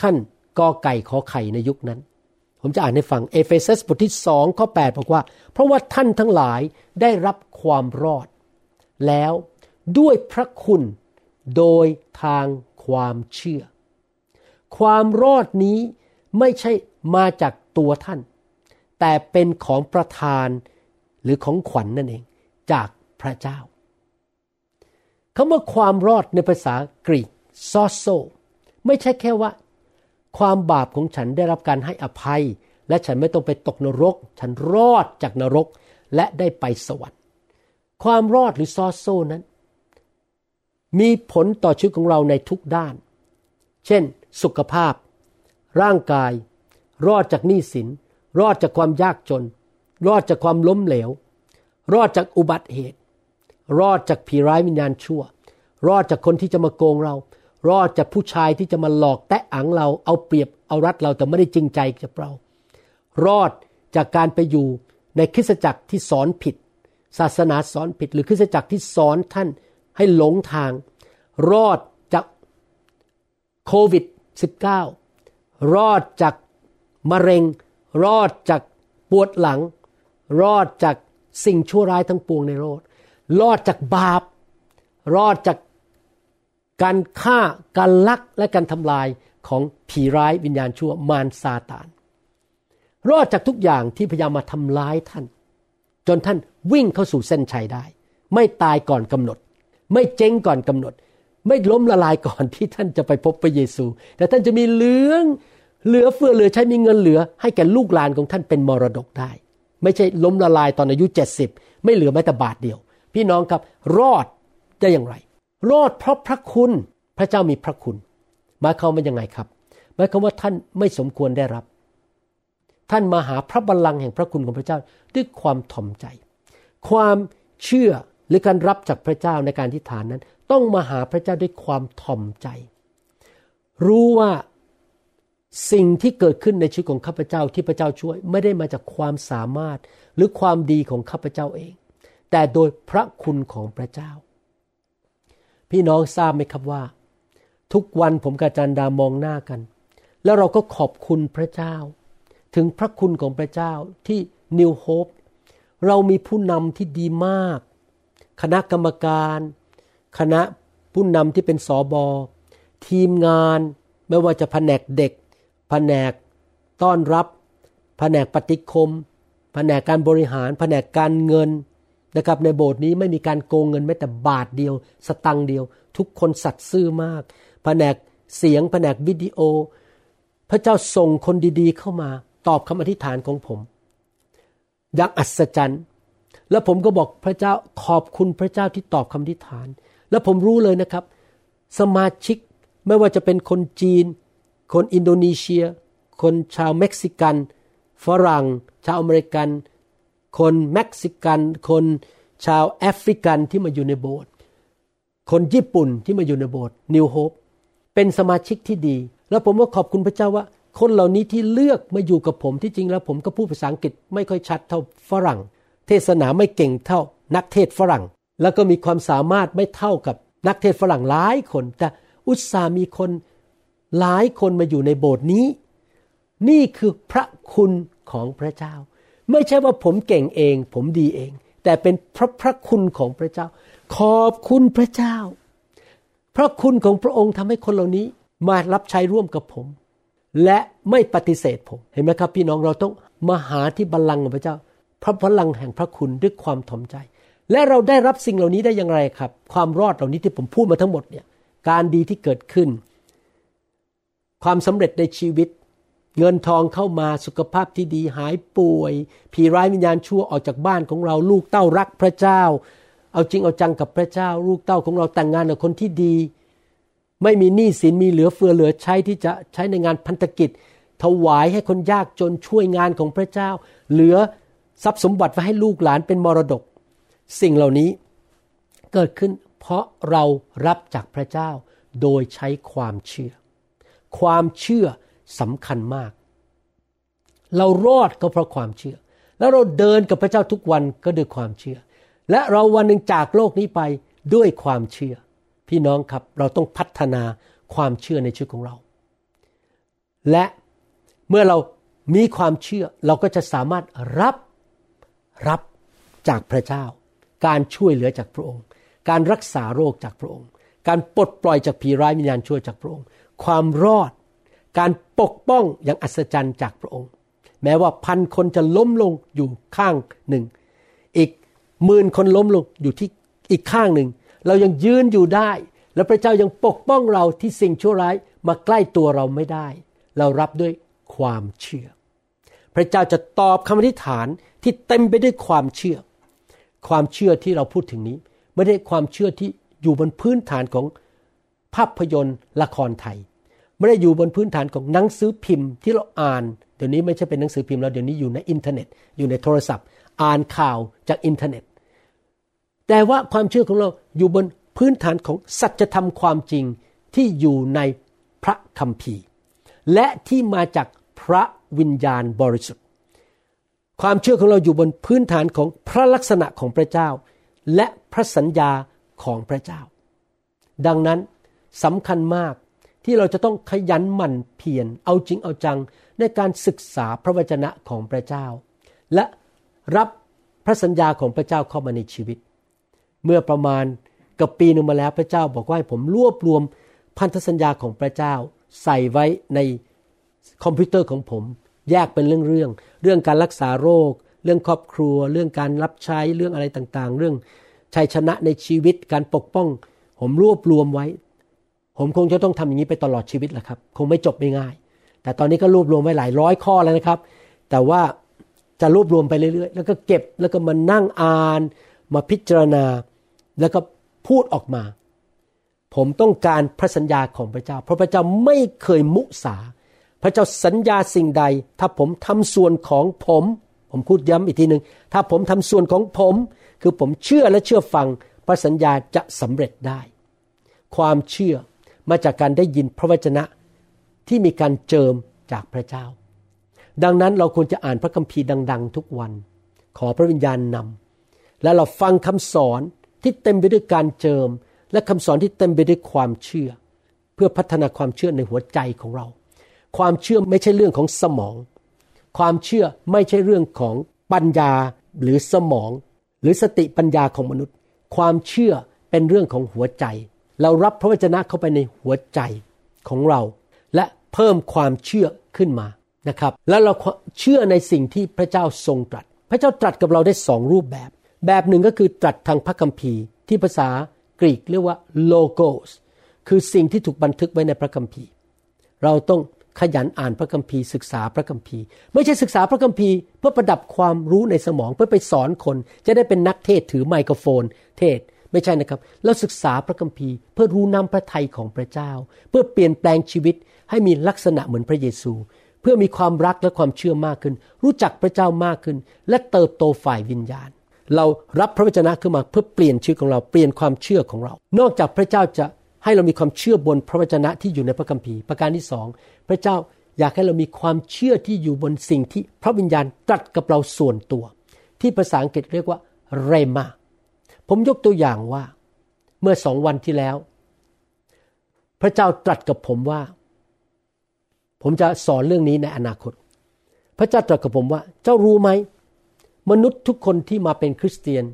C: ขั้นกอไก่ขอไข่ในยุคนั้น ผมจะอ่านให้ฟังเอเฟซัสบทที่สองข้อ8บอกว่า เพราะว่าท่านทั้งหลายได้รับความรอด แล้วด้วยพระคุณโดยทางความเชื่อ ความรอดนี้ไม่ใช่มาจากตัวท่าน แต่เป็นของประทานหรือของขวัญนนั่นเอง จากพระเจ้าคำว่าความรอดในภาษากรีกซอโซ ไม่ใช่แค่ว่า ความบาปของฉันได้รับการให้อภัย และฉันไม่ต้องไปตกนรก ฉันรอดจากนรกและได้ไปสวรรค์ ความรอดหรือซอโซนั้น มีผลต่อชีวิตของเราในทุกด้าน เช่น สุขภาพ ร่างกาย รอดจากหนี้สิน รอดจากความยากจน รอดจากความล้มเหลว รอดจากอุบัติเหตุ รอดจากผีร้ายวิญญาณชั่ว รอดจากคนที่จะมาโกงเรา รอดจากผู้ชายที่จะมาหลอกแตะอังเราเอาเปรียบเอารัดเราแต่ไม่ได้จริงใจกับเรา รอดจากการไปอยู่ในคริสตจักรที่สอนผิด ศาสนาสอนผิด หรือคริสตจักรที่สอนท่านให้หลงทาง รอดจากโควิด -19 รอดจากมะเร็ง รอดจากปวดหลัง รอดจากสิ่งชั่วร้ายทั้งปวงในโลกรอดจากบาป รอดจาก การฆ่าการลักและการทำลายของผีร้ายวิญญาณชั่วมารซาตาน รอดจากทุกอย่างที่พยายามมาทำร้ายท่าน จนท่านวิ่งเข้าสู่เส้นชัยได้ ไม่ตายก่อนกำหนด ไม่เจ๊งก่อนกำหนด ไม่ล้มละลายก่อนที่ท่านจะไปพบพระเยซู แต่ท่านจะมีเหลืองเหลือเฟือเหลือใช้มีเงินเหลือ ให้แก่ลูกหลานของท่านเป็นมรดกได้ ไม่ใช่ล้มละลายตอนอายุ 70 ไม่เหลือแม้แต่บาทเดียว พี่น้องครับรอดได้อย่างไร รอดเพราะพระคุณ พระเจ้ามีพระคุณ หมายความว่ายังไงครับ หมายความว่าท่านไม่สมควรได้รับ ท่านมาหาพระบัลลังก์แห่งพระคุณของพระเจ้าด้วยความถ่อมใจ ความเชื่อหรือการรับจากพระเจ้าในการทิฏฐานนั้น ต้องมาหาพระเจ้าด้วยความถ่อมใจ รู้ว่าสิ่งที่เกิดขึ้นในชีวิตของข้าพเจ้าที่พระเจ้าช่วยไม่ได้มาจากความสามารถหรือความดีของข้าพเจ้าเอง แต่โดยพระคุณของพระเจ้า พี่น้องทราบไหมครับว่า ทุกวันผมกับจันดามองหน้ากัน แล้วเราก็ขอบคุณพระเจ้า ถึงพระคุณของพระเจ้าที่นิวโฮปเรามีผู้นำที่ดีมาก คณะกรรมการ คณะผู้นำที่เป็นสอบอทีมงานไม่ว่าจะแผนกเด็ก แผนกต้อนรับ แผนกปฏิคม แผนกการบริหาร แผนกการเงิน นะครับในโบสถ์นี้ไม่มีการโกงเงินแม้แต่บาทเดียว สตังเดียว ทุกคนสัตย์ซื่อมากแผนกเสียงแผนกวิดีโอ พระเจ้าส่งคนดีๆเข้ามา ตอบคำอธิษฐานของผมอย่างอัศจรรย์ แล้วผมก็บอกพระเจ้าขอบคุณพระเจ้าที่ตอบคำอธิษฐาน แล้วผมรู้เลยนะครับ สมาชิกไม่ว่าจะเป็นคนจีน คนอินโดนีเซีย คนชาวเม็กซิกัน ฝรั่ง ชาวอเมริกัน คนเม็กซิกัน คนชาวแอฟริกันที่มาอยู่ในโบสถ์คนญี่ปุ่นที่มาอยู่ในโบสถ์ New Hope เป็นสมาชิกที่ดี แล้วผมก็ขอบคุณพระเจ้าว่า คนเหล่านี้ที่เลือกมาอยู่กับผมที่จริงแล้วผมก็พูดภาษาอังกฤษไม่ค่อยชัดเท่าฝรั่ง เทศนาไม่เก่งเท่านักเทศฝรั่ง แล้วก็มีความสามารถไม่เท่ากับนักเทศฝรั่งหลายคน แต่อุตส่ามีคนหลายคนมาอยู่ในโบสถ์นี้ นี่คือพระคุณของพระเจ้า ไม่ใช่ว่าผมเก่งเอง ผมดีเอง แต่เป็นพระพระคุณของพระเจ้า ขอบคุณพระเจ้า พระคุณของพระองค์ทำให้คนเหล่านี้มารับใช้ร่วมกับผม และไม่ปฏิเสธผม เห็นไหมครับ พี่น้องเราต้องมาหาที่บัลลังก์ของพระเจ้า พระพลังแห่งพระคุณด้วยความถ่อมใจ และเราได้รับสิ่งเหล่านี้ได้อย่างไรครับ ความรอดเหล่านี้ที่ผมพูดมาทั้งหมดเนี่ย การดีที่เกิดขึ้น ความสำเร็จในชีวิต เงินทองเข้ามาสุขภาพที่ดีหายป่วย ผีร้ายวิญญาณชั่วออกจากบ้านของเราลูกเต้ารักพระเจ้า เอาจริงเอาจังกับพระเจ้า ลูกเต้าของเราแต่งงานกับคนที่ดี ไม่มีหนี้สินมีเหลือเฟือเหลือใช้ที่จะใช้ในงานพันธกิจ ถวายให้คนยากจนช่วยงานของพระเจ้า เหลือทรัพย์สมบัติไว้ให้ลูกหลานเป็นมรดก สิ่งเหล่านี้เกิดขึ้น เพราะเรารับจากพระเจ้าโดยใช้ความเชื่อ ความเชื่อ สำคัญมาก เรารอดก็เพราะความเชื่อ แล้วเราเดินกับพระเจ้าทุกวันก็ด้วยความเชื่อ และเราวันหนึ่งจากโลกนี้ไปด้วยความเชื่อ พี่น้องครับเราต้องพัฒนาความเชื่อในชีวิตของเรา และเมื่อเรามีความเชื่อเราก็จะสามารถรับรับจากพระเจ้า การช่วยเหลือจากพระองค์ การรักษาโรคจากพระองค์ การปลดปล่อยจากผีร้ายวิญญาณชั่วจากพระองค์ ความรอด การปกป้องอย่างอัศจรรย์จากพระองค์ แม้ว่าพันคนจะล้มลงอยู่ข้างหนึ่ง อีกหมื่นคนล้มลงอยู่ที่อีกข้างหนึ่ง เรายังยืนอยู่ได้ และพระเจ้ายังปกป้องเราที่สิ่งชั่วร้ายมาใกล้ตัวเราไม่ได้ เรารับด้วยความเชื่อ พระเจ้าจะตอบคำอธิษฐานที่เต็มไปด้วยความเชื่อ ความเชื่อที่เราพูดถึงนี้ ไม่ได้ความเชื่อที่อยู่บนพื้นฐานของภาพยนตร์ละครไทย ไม่ได้อยู่บนพื้นฐานของหนังสือพิมพ์ที่เราอ่าน เดี๋ยวนี้ไม่ใช่เป็นหนังสือพิมพ์แล้วเดี๋ยวนี้อยู่ในอินเทอร์เน็ต อยู่ในโทรศัพท์ อ่านข่าวจากอินเทอร์เน็ต แต่ว่าความเชื่อของเราอยู่บนพื้นฐานของสัจธรรมความจริงที่อยู่ในพระคัมภีร์ และที่มาจากพระวิญญาณบริสุทธิ์ ความเชื่อของเราอยู่บนพื้นฐานของพระลักษณะของพระเจ้า และพระสัญญาของพระเจ้า ดังนั้นสำคัญมาก ที่เราจะต้องขยันหมั่นเพียรเอาจริงเอาจังในการศึกษาพระวจนะของพระเจ้า และรับพระสัญญาของพระเจ้าเข้ามาในชีวิต เมื่อประมาณกับปีหนึ่งมาแล้วพระเจ้าบอกว่าให้ผมรวบรวมพันธสัญญาของพระเจ้า ใส่ไว้ในคอมพิวเตอร์ของผม แยกเป็นเรื่องเรื่องเรื่องการรักษาโรค เรื่องครอบครัว เรื่องการรับใช้เรื่องอะไรต่างๆ เรื่องชัยชนะในชีวิตการปกป้อง ผมรวบรวมไว้ ผมคงจะต้องทำอย่างนี้ไปตลอดชีวิตแหละครับ คงไม่จบไม่ง่าย แต่ตอนนี้ก็รวบรวมไว้หลายร้อยข้อแล้วนะครับ แต่ว่าจะรวบรวมไปเรื่อยๆ แล้วก็เก็บแล้วก็มานั่งอ่าน มาพิจารณา แล้วก็พูดออกมา ผมต้องการพระสัญญาของพระเจ้า เพราะพระเจ้าไม่เคยมุสา พระเจ้าสัญญาสิ่งใด ถ้าผมทำส่วนของผม ผมพูดย้ำอีกทีหนึ่งถ้าผมทำส่วนของผม คือผมเชื่อและเชื่อฟังพระสัญญาจะสำเร็จได้ ความเชื่อ มาจากการได้ยินพระวจนะที่มีการเจิมจากพระเจ้า ดังนั้นเราควรจะอ่านพระคัมภีร์ดัง ๆ ทุกวัน ขอพระวิญญาณนำและเราฟังคำสอนที่เต็มไปด้วยการเจิม และคำสอนที่เต็มไปด้วยความเชื่อ เพื่อพัฒนาความเชื่อในหัวใจของเรา ความเชื่อไม่ใช่เรื่องของสมอง ความเชื่อไม่ใช่เรื่องของปัญญาหรือสมอง หรือสติปัญญาของมนุษย์ ความเชื่อเป็นเรื่องของหัวใจ เรารับพระวจนะเข้าไปในหัวใจของเรา และเพิ่มความเชื่อขึ้นมานะครับ แล้วเราเชื่อในสิ่งที่พระเจ้าทรงตรัส พระเจ้าตรัสกับเราได้สองรูปแบบ แบบหนึ่งก็คือตรัสทางพระคัมภีร์ ที่ภาษากรีกเรียกว่า logos คือสิ่งที่ถูกบันทึกไว้ในพระคัมภีร์ เราต้องขยันอ่านพระคัมภีร์ศึกษาพระคัมภีร์ ไม่ใช่ศึกษาพระคัมภีร์เพื่อประดับความรู้ในสมองเพื่อไปสอนคน จะได้เป็นนักเทศถือไมโครโฟน เทศ ไม่ใช่นะครับ เราศึกษาพระคัมภีร์เพื่อรู้นำพระทัยของพระเจ้า เพื่อเปลี่ยนแปลงชีวิตให้มีลักษณะเหมือนพระเยซู เพื่อมีความรักและความเชื่อมากขึ้น รู้จักพระเจ้ามากขึ้น และเติบโตฝ่ายวิญญาณ เรารับพระวจนะขึ้นมาเพื่อเปลี่ยนชีวิตของเราเปลี่ยนความเชื่อของเรา นอกจากพระเจ้าจะให้เรามีความเชื่อบนพระวจนะที่อยู่ในพระคัมภีร์ประการที่สองพระเจ้าอยากให้เรามีความเชื่อที่อยู่บนสิ่งที่พระวิญญาณตรัสกับเราส่วนตัว ที่ภาษาอังกฤษเรียกว่าเรมา ผมยกตัวอย่างว่า เมื่อสองวันที่แล้ว พระเจ้าตรัสกับผมว่า ผมจะสอนเรื่องนี้ในอนาคต พระเจ้าตรัสกับผมว่า เจ้ารู้ไหม มนุษย์ทุกคนที่มาเป็นคริสเตียน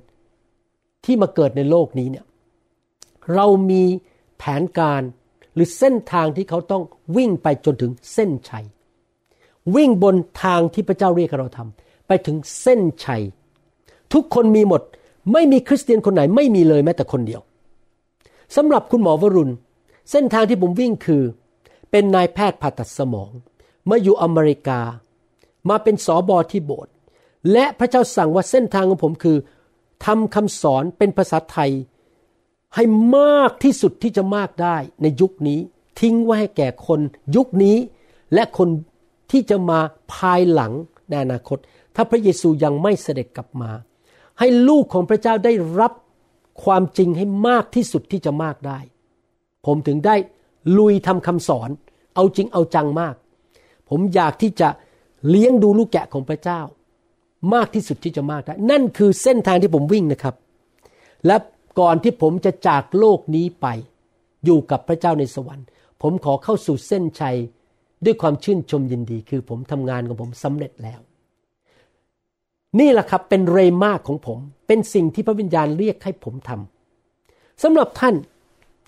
C: ที่มาเกิดในโลกนี้เนี่ยเรามีแผนการหรือเส้นทางที่เขาต้องวิ่งไปจนถึงเส้นชัย วิ่งบนทางที่พระเจ้าเรียกเราทำไปถึงเส้นชัย ทุกคนมีหมด ไม่มีคริสเตียนคนไหนไม่มีเลยแม้แต่คนเดียวสำหรับคุณหมอวรุณ เส้นทางที่ผมวิ่งคือ เป็นนายแพทย์ผ่าตัดสมองมาอยู่อเมริกา มาเป็นสอบอที่โบสถ์และพระเจ้าสั่งว่าเส้นทางของผมคือทำคำสอนเป็นภาษาไทย ให้มากที่สุดที่จะมากได้ในยุคนี้ ทิ้งไว้ให้แก่คนยุคนี้ และคนที่จะมาภายหลังในอนาคต ถ้าพระเยซูยังไม่เสด็จกลับมา ให้ลูกของพระเจ้าได้รับความจริงให้มากที่สุดที่จะมากได้ ผมถึงได้ลุยทำคำสอน เอาจริงเอาจังมาก ผมอยากที่จะเลี้ยงดูลูกแกะของพระเจ้า มากที่สุดที่จะมากได้ นั่นคือเส้นทางที่ผมวิ่งนะครับ และก่อนที่ผมจะจากโลกนี้ไป อยู่กับพระเจ้าในสวรรค์ ผมขอเข้าสู่เส้นชัยด้วยความชื่นชมยินดี คือผมทำงานของผมสำเร็จแล้ว นี่แหละครับเป็นเรมาของผม เป็นสิ่งที่พระวิญญาณเรียกให้ผมทำสำหรับท่าน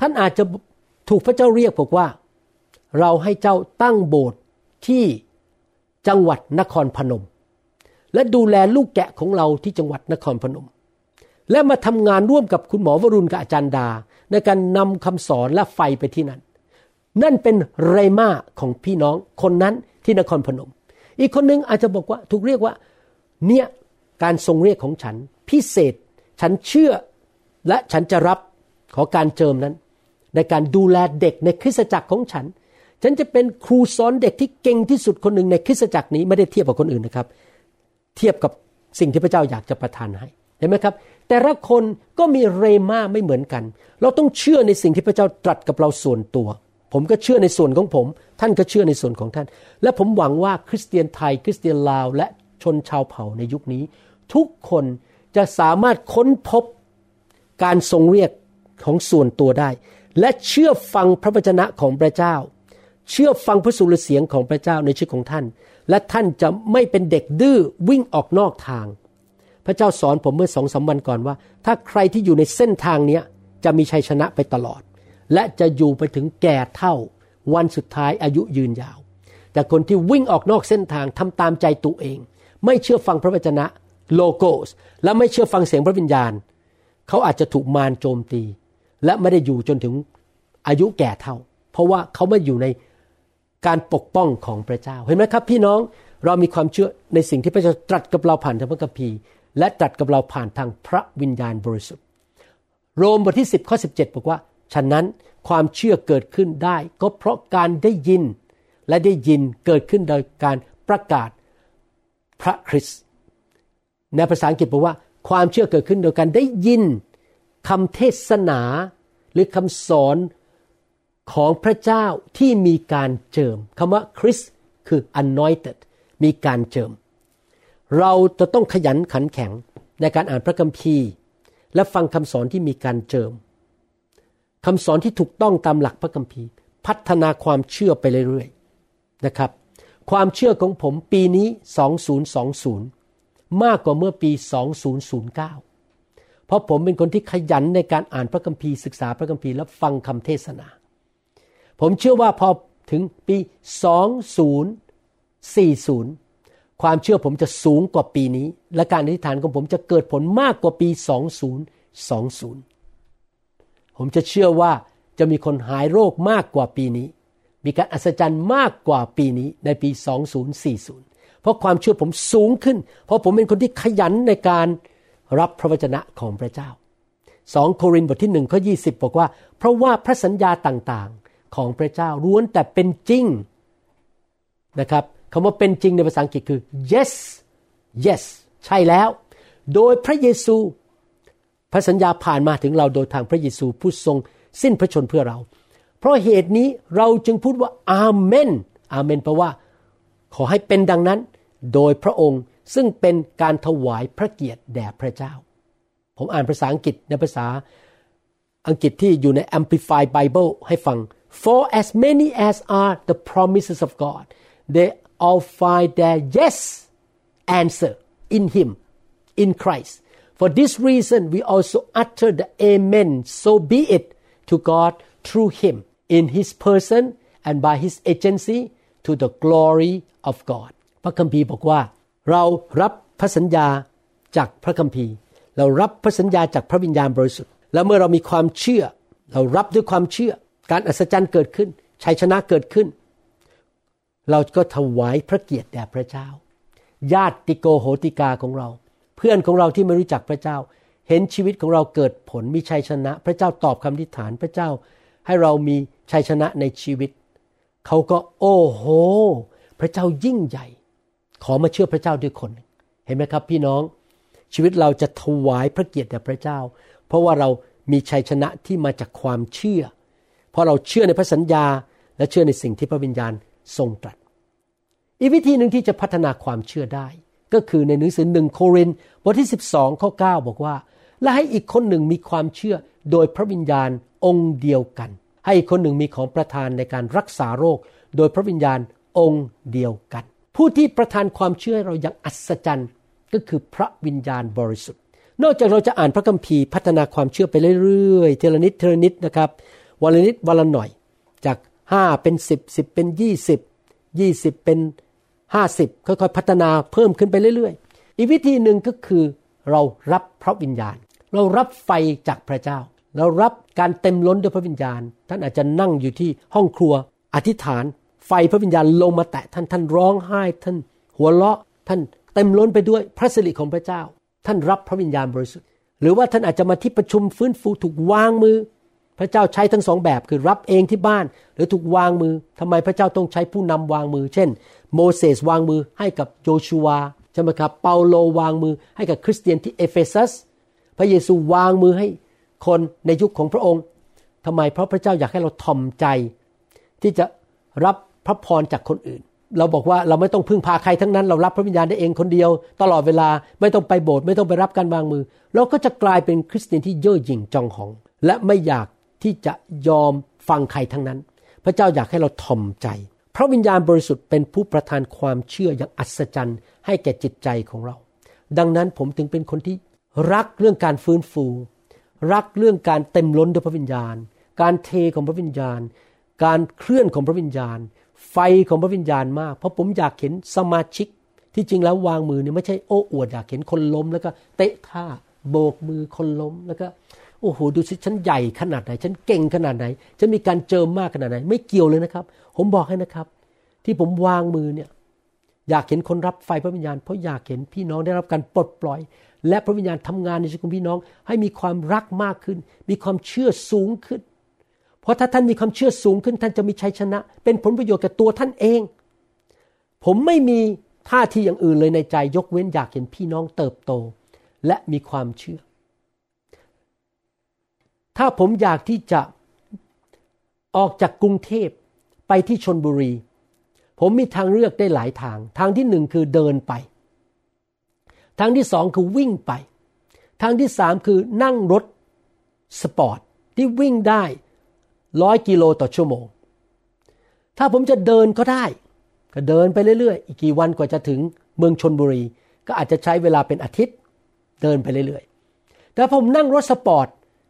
C: ท่านอาจจะถูกพระเจ้าเรียกบอกว่า เราให้เจ้าตั้งโบสถ์ที่จังหวัดนครพนม และดูแลลูกแกะของเราที่จังหวัดนครพนม และมาทำงานร่วมกับคุณหมอวรุณกับอาจารย์ดา ในการนำคำสอนและไฟไปที่นั่น นั่นเป็นเรมาของพี่น้องคนนั้นที่นครพนม อีกคนนึงอาจจะบอกว่าถูกเรียกว่า เนี่ยการทรงเรียกของฉันพิเศษ ฉันเชื่อและฉันจะรับขอการเจิมนั้น ในการดูแลเด็กในคริสตจักรของฉัน ฉันจะเป็นครูสอนเด็กที่เก่งที่สุดคนหนึ่งในคริสตจักรนี้ไม่ได้เทียบกับคนอื่นนะครับ เทียบกับสิ่งที่พระเจ้าอยากจะประทานให้เห็นไหมครับ แต่ละคนก็มีเรมาไม่เหมือนกัน เราต้องเชื่อในสิ่งที่พระเจ้าตรัสกับเราส่วนตัว ผมก็เชื่อในส่วนของผม ท่านก็เชื่อในส่วนของท่าน และผมหวังว่าคริสเตียนไทย คริสเตียนลาว และ ชนชาวเผ่าในยุคนี้ ทุกคนจะสามารถค้นพบการทรงเรียกของส่วนตัวได้ และเชื่อฟังพระวจนะของพระเจ้า เชื่อฟังพระสุรเสียงของพระเจ้าในชีวิตของท่าน และท่านจะไม่เป็นเด็กดื้อวิ่งออกนอกทาง พระเจ้าสอนผมเมื่อสองสาวันก่อนว่า ถ้าใครที่อยู่ในเส้นทางนี้จะมีชัยชนะไปตลอด และจะอยู่ไปถึงแก่เท่าวันสุดท้ายอายุยืนยาว แต่คนที่วิ่งออกนอกเส้นทางทำตามใจตัวเอง ไม่เชื่อฟังพระวจนะโลโกส และไม่เชื่อฟังเสียงพระวิญญาณ เขาอาจจะถูกมารโจมตี และไม่ได้อยู่จนถึงอายุแก่เท่า เพราะว่าเขาไม่อยู่ในการปกป้องของพระเจ้า เห็นไหมครับพี่น้องเรามีความเชื่อในสิ่งที่พระเจ้าตรัสกับเราผ่านทางพระคัมภีร์ และตรัสกับเราผ่านทางพระวิญญาณบริสุทธิ์ โรมบทที่ 10ข้อ17 บอกว่า ฉะนั้นความเชื่อเกิดขึ้นได้ ก็เพราะการได้ยินและได้ยินเกิดขึ้นโดยการประกาศ พระคริสต์ในภาษาอังกฤษบอกว่าความเชื่อเกิดขึ้นโดยการได้ยินคำเทศนาหรือคำสอนของพระเจ้าที่มีการเจิมคำว่าคริสคือ anointed มีการเจิม เราจะต้องขยันขันแข็งในการอ่านพระคัมภีร์ และฟังคำสอนที่มีการเจิมคำสอนที่ถูกต้องตามหลักพระคัมภีร์ พัฒนาความเชื่อไปเรื่อยๆนะครับ ความเชื่อของผมปีนี้ 2020 มากกว่าเมื่อปี 2009 เพราะผมเป็นคนที่ขยันในการอ่านพระคัมภีร์ศึกษาพระคัมภีร์และฟังคำเทศนา ผมเชื่อว่าพอถึงปี 2040 ความเชื่อผมจะสูงกว่าปีนี้ และการอธิษฐานของผมจะเกิดผลมากกว่าปี 2020 ผมจะเชื่อว่าจะมีคนหายโรคมากกว่าปีนี้ มีการอัศจรรย์มากกว่าปีนี้ในปี 2040 เพราะความเชื่อผมสูงขึ้น เพราะผมเป็นคนที่ขยันในการรับพระวจนะของพระเจ้า 2 โครินธ์บทที่1ข้อ20 บอกว่า เพราะว่าพระสัญญาต่างๆของพระเจ้าล้วนแต่เป็นจริงนะครับคำว่าเป็นจริงในภาษาอังกฤษคือ yes yes ใช่แล้ว โดยพระเยซู พระสัญญาผ่านมาถึงเราโดยทางพระเยซูผู้ทรงสิ้นพระชนเพื่อเรา เพราะเหตุนี้เราจึงพูดว่าอาเมนอาเมนแปลว่า ขอให้เป็นดังนั้น โดยพระองค์ซึ่งเป็นการถวายพระเกียรติแด่พระเจ้า ผมอ่านภาษาอังกฤษในภาษาอังกฤษที่อยู่ใน Amplified Bible ให้ฟัง for as many as are the promises of God they all find their yes answer in Him, in Christ. For this reason, we also utter the Amen, so be it, to God through Him, in His person and by His agency, to the glory of God. พระคัมภีร์บอกว่า เรารับพระสัญญาจากพระคัมภีร์ เรารับพระสัญญาจากพระวิญญาณบริสุทธิ์ แล้วเมื่อเรามีความเชื่อ เรารับด้วยความเชื่อ การอัศจรรย์เกิดขึ้น ชัยชนะเกิดขึ้น เราก็ถวายพระเกียรติแด่พระเจ้า ญาติโกโหติกาของเรา เพื่อนของเราที่ไม่รู้จักพระเจ้า เห็นชีวิตของเราเกิดผลมีชัยชนะ พระเจ้าตอบคำทิฐานพระเจ้า ให้เรามี ชัยชนะในชีวิต เขาก็โอ้โห พระเจ้ายิ่งใหญ่ ขอมาเชื่อพระเจ้าด้วยคน เห็นไหมครับ พี่น้อง ชีวิตเราจะถวายพระเกียรติแด่พระเจ้า เพราะว่าเรามีชัยชนะที่มาจากความเชื่อ เพราะเราเชื่อในพระสัญญาและเชื่อในสิ่งที่พระวิญญาณทรงตรัส อีกวิธีหนึ่งที่จะพัฒนาความเชื่อได้ ก็คือในหนังสือหนึ่งโครินธ์บทที่ 12ข้อ9บอกว่า และให้อีกคนหนึ่งมีความเชื่อโดยพระวิญญาณองค์เดียวกัน ให้คนหนึ่งมีของประทานในการรักษาโรค โดยพระวิญญาณองค์เดียวกัน ผู้ที่ประทานความเชื่อเราอย่างอัศจรรย์ก็คือพระวิญญาณบริสุทธิ์ นอกจากเราจะอ่านพระคัมภีร์พัฒนาความเชื่อไปเรื่อยๆเทละนิดเทละนิดนะครับวันละนิดวันละหน่อย จาก 5 เป็น 10 10 เป็น 20 20 เป็น 50 ค่อยๆ พัฒนาเพิ่มขึ้นไปเรื่อยๆ อีกวิธีหนึ่งก็คือเรารับพระวิญญาณ เรารับไฟจากพระเจ้า เรารับการเต็มล้นด้วยพระวิญญาณ ท่านอาจจะนั่งอยู่ที่ห้องครัวอธิษฐาน ไฟพระวิญญาณลงมาแตะท่านท่านร้องไห้ ท่านหัวเราะท่านเต็มล้นไปด้วยพระสิริของพระเจ้า ท่านรับพระวิญญาณบริสุทธิ์หรือว่าท่านอาจจะมาที่ประชุมฟื้นฟูถูกวางมือ พระเจ้าใช้ทั้งสองแบบคือรับเองที่บ้าน หรือถูกวางมือทำไมพระเจ้าต้องใช้ผู้นำวางมือ เช่น โมเสสวางมือให้กับโยชูวาใช่ไหมครับเปาโลวางมือให้กับคริสเตียนที่เอเฟซัส พระเยซูวางมือให้ คนในยุคของพระองค์ทำไมเพราะพระเจ้าอยากให้เราทอมใจ ที่จะรับพระพรจากคนอื่น เราบอกว่าเราไม่ต้องพึ่งพาใครทั้งนั้น เรารับพระวิญญาณได้เองคนเดียว ตลอดเวลาไม่ต้องไปโบสถ์ไม่ต้องไปรับการวางมือ เราก็จะกลายเป็นคริสเตียนที่เย่อหยิ่งจองหอง และไม่อยากที่จะยอมฟังใครทั้งนั้น พระเจ้าอยากให้เราทอมใจ พระวิญญาณบริสุทธิ์เป็นผู้ประทานความเชื่ออย่างอัศจรรย์ ให้แก่จิตใจของเรา ดังนั้นผมถึงเป็นคนที่รักเรื่องการฟื้นฟู รักเรื่องการเต็มล้นด้วยพระวิญญาณ การเทของพระวิญญาณ การเคลื่อนของพระวิญญาณ ไฟของพระวิญญาณมาก เพราะผมอยากเห็นสมาชิกที่จริงแล้ววางมือเนี่ยไม่ใช่โอ้อวดอยากเห็นคนล้มแล้วก็เตะท่าโบกมือคนล้มแล้วก็โอ้โหดูสิฉันใหญ่ขนาดไหน ฉันเก่งขนาดไหน ฉันมีการเจิมมากขนาดไหน ไม่เกี่ยวเลยนะครับ ผมบอกให้นะครับ ที่ผมวางมือเนี่ยอยากเห็นคนรับไฟพระวิญญาณ เพราะอยากเห็นพี่น้องได้รับการปลดปล่อย และพระวิญญาณทำงานในชีวิตของพี่น้อง ให้มีความรักมากขึ้น มีความเชื่อสูงขึ้น เพราะถ้าท่านมีความเชื่อสูงขึ้นท่านจะมีชัยชนะ เป็นผลประโยชน์แก่ตัวท่านเอง ผมไม่มีท่าทีอย่างอื่นเลยในใจยกเว้นอยากเห็นพี่น้องเติบโต และมีความเชื่อ ถ้าผมอยากที่จะออกจากกรุงเทพไปที่ชลบุรี ผมมีทางเลือกได้หลายทาง ทางที่หนึ่งคือเดินไป ทางที่สองคือวิ่งไป ทางที่สามคือนั่งรถสปอร์ตที่วิ่งได้ร้อยกิโลต่อชั่วโมง ถ้าผมจะเดินก็ได้ ก็เดินไปเรื่อยๆ อีกกี่วันกว่าจะถึงเมืองชลบุรี ก็อาจจะใช้เวลาเป็นอาทิตย์ เดินไปเรื่อยๆ แต่ผมนั่งรถสปอร์ต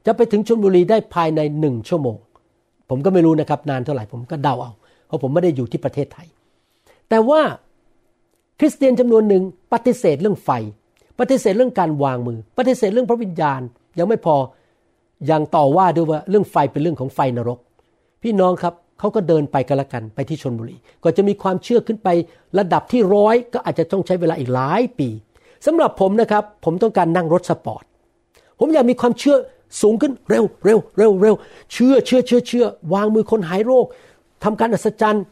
C: จะไปถึงชนบุรีได้ภายในหนึ่งชั่วโมง ผมก็ไม่รู้นะครับนานเท่าไหร่ผมก็เดาเอา เพราะผมไม่ได้อยู่ที่ประเทศไทย แต่ว่า คริสเตียนจำนวนหนึ่งปฏิเสธเรื่องไฟ ปฏิเสธเรื่องการวางมือ ปฏิเสธเรื่องพระวิญญาณ ยังไม่พอยังต่อว่าด้วยว่าเรื่องไฟเป็นเรื่องของไฟนรก พี่น้องครับเขาก็เดินไปกันละกันไปที่ชนบุรี ก็จะมีความเชื่อขึ้นไประดับที่ร้อยก็อาจจะต้องใช้เวลาอีกหลายปีสำหรับผมนะครับ ผมต้องการนั่งรถสปอร์ตผมอยากมีความเชื่อสูงขึ้นเร็วเร็วเร็วเร็วเชื่อเชื่อเชื่อเชื่อวางมือคนหายโรคทำการอัศจรรย์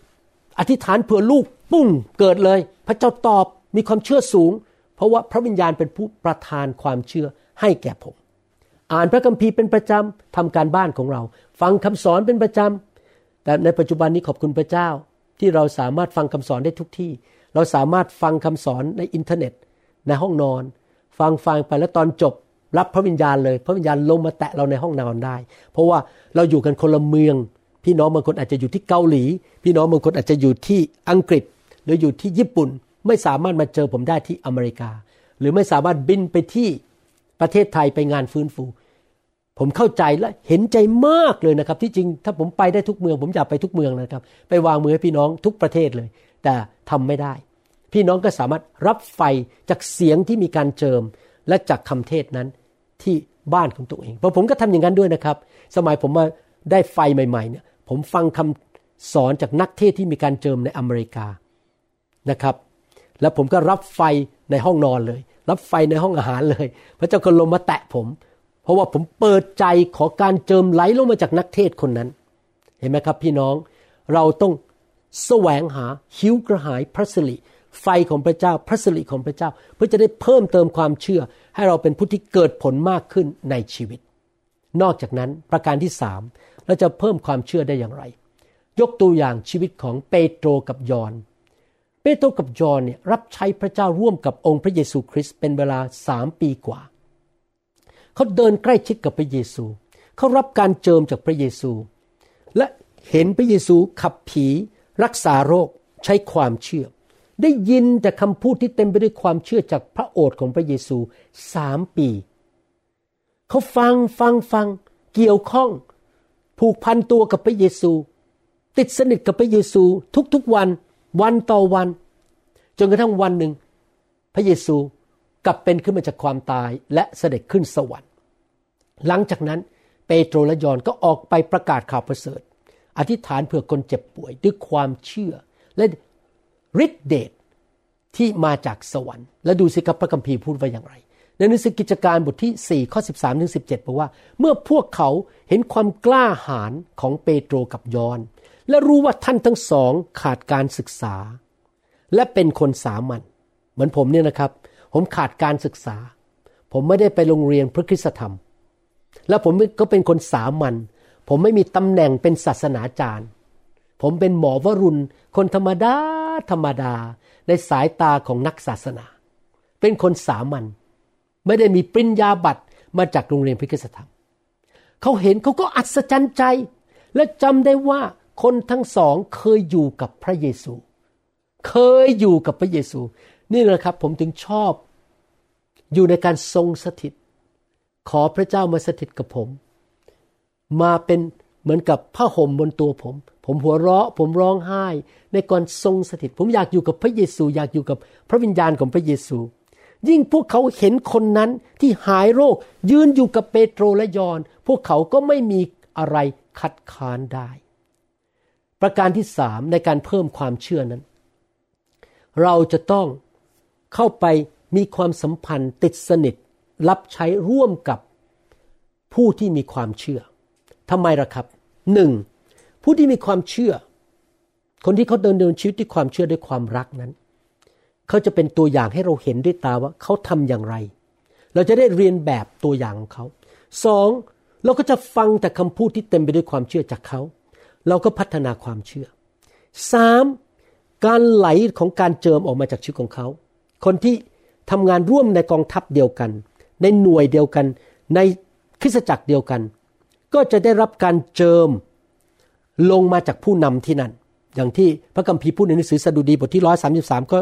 C: อธิษฐานเผื่อลูก ปุ้งเกิดเลย พระเจ้าตอบมีความเชื่อสูง เพราะว่าพระวิญญาณเป็นผู้ประทานความเชื่อให้แก่ผม อ่านพระคัมภีร์เป็นประจำทำการบ้านของเรา ฟังคำสอนเป็นประจำแต่ในปัจจุบันนี้ขอบคุณพระเจ้า ที่เราสามารถฟังคำสอนได้ทุกที่ เราสามารถฟังคำสอนในอินเทอร์เน็ต ในห้องนอน ฟังฟังไปแล้วตอนจบ รับพระวิญญาณเลย พระวิญญาณลงมาแตะเราในห้องนอนได้ เพราะว่าเราอยู่กันคนละเมืองพี่น้องบางคนอาจจะอยู่ที่เกาหลี พี่น้องบางคนอาจจะอยู่ที่อังกฤษ หรืออยู่ที่ญี่ปุ่นไม่สามารถมาเจอผมได้ที่อเมริกา หรือไม่สามารถบินไปที่ประเทศไทยไปงานฟื้นฟู ผมเข้าใจและเห็นใจมากเลยนะครับ ที่จริงถ้าผมไปได้ทุกเมือง ผมอยากไปทุกเมืองนะครับ ไปวางมือให้พี่น้องทุกประเทศเลย แต่ทำไม่ได้ พี่น้องก็สามารถรับไฟจากเสียงที่มีการเจิม และจากคำเทศนั้นที่บ้านของตัวเองเพราะผมก็ทำอย่างนั้นด้วยนะครับ สมัยผมมาได้ไฟใหม่ๆเนี่ยผมฟังคำสอนจากนักเทศที่มีการเจิมในอเมริกา นะครับ แล้วผมก็รับไฟในห้องนอนเลย รับไฟในห้องอาหารเลย พระเจ้าก็ลงมาแตะผม เพราะว่าผมเปิดใจขอการเจิมไหลลงมาจากนักเทศคนนั้น เห็นไหมครับพี่น้อง เราต้องแสวงหาหิวกระหายพระสิริไฟของพระเจ้าพระสิริของพระเจ้า เพื่อจะได้เพิ่มเติมความเชื่อ ให้เราเป็นผู้ที่เกิดผลมากขึ้นในชีวิต นอกจากนั้นประการที่สามเราจะเพิ่มความเชื่อได้อย่างไร ยกตัวอย่างชีวิตของเปโตรกับยอน เปโตรกับยอนเนี่ยรับใช้พระเจ้าร่วมกับองค์พระเยซูคริสต์เป็นเวลาสามปีกว่า เขาเดินใกล้ชิดกับพระเยซู เขารับการเจิมจากพระเยซู และเห็นพระเยซูขับผีรักษาโรคใช้ความเชื่อ ได้ยินแต่คำพูดที่เต็มไปด้วยความเชื่อจากพระโอษฐ์ของพระเยซูสามปี เขาฟังฟังฟังเกี่ยวข้อง ผูกพันตัวกับพระเยซู ติดสนิทกับพระเยซูทุกๆวัน วันต่อวัน จนกระทั่งวันหนึ่ง พระเยซูกลับเป็นขึ้นมาจากความตายและเสด็จขึ้นสวรรค์ หลังจากนั้นเปโตรและยอนก็ออกไปประกาศข่าวประเสริฐ อธิษฐานเผื่อคนเจ็บป่วยด้วยความเชื่อ และฤทธิเดชที่มาจากสวรรค์ และดูสิครับพระคัมภีร์พูดไว้อย่างไรในหนังสือกิจการบทที่ 4 ข้อ 13 ถึง 17 บอกว่า เมื่อพวกเขาเห็นความกล้าหาญของเปโตรกับยอน และรู้ว่าท่านทั้งสองขาดการศึกษา และเป็นคนสามัญเหมือนผมเนี่ยนะครับ ผมขาดการศึกษา ผมไม่ได้ไปโรงเรียนพระคริสตธรรม และผมก็เป็นคนสามัญผมไม่มีตำแหน่งเป็นศาสนาจารย์ ผมเป็นหมอวรุณ คนธรรมดาธรรมดา ในสายตาของนักศาสนา เป็นคนสามัญไม่ได้มีปริญญาบัตรมาจากโรงเรียนพระคริสตธรรม เขาเห็นเขาก็อัศจรรย์ใจ และจำได้ว่า คนทั้งสองเคยอยู่กับพระเยซู เคยอยู่กับพระเยซู นี่แหละครับผมถึงชอบ อยู่ในการทรงสถิต ขอพระเจ้ามาสถิตกับผม มาเป็นเหมือนกับผ้าห่มบนตัวผม ผมหัวเราะ ผมร้องไห้ ในก่อนทรงสถิต ผมอยากอยู่กับพระเยซู อยากอยู่กับพระวิญญาณของพระเยซู ยิ่งพวกเขาเห็นคนนั้นที่หายโรค ยืนอยู่กับเปโตรและยอน พวกเขาก็ไม่มีอะไรคัดค้านได้ ประการที่สามในการเพิ่มความเชื่อนั้น เราจะต้องเข้าไปมีความสัมพันธ์ติดสนิท รับใช้ร่วมกับผู้ที่มีความเชื่อทำไมล่ะครับหนึ่งผู้ที่มีความเชื่อ คนที่เขาเดินเดินชีวิตด้วยความเชื่อด้วยความรักนั้น เขาจะเป็นตัวอย่างให้เราเห็นด้วยตาว่าเขาทำอย่างไร เราจะได้เรียนแบบตัวอย่างของเขาสองเราก็จะฟังแต่คำพูดที่เต็มไปด้วยความเชื่อจากเขา เราก็พัฒนาความเชื่อสามการไหลของการเจิมออกมาจากชีวิตของเขา คนที่ทำงานร่วมในกองทัพเดียวกัน ในหน่วยเดียวกัน ในคริสตจักรเดียวกัน ก็จะได้รับการเจิมลงมาจากผู้นำที่นั่น อย่างที่พระคัมภีร์พูดในหนังสือสดุดีบทที่ร้อยสาสิบสามก็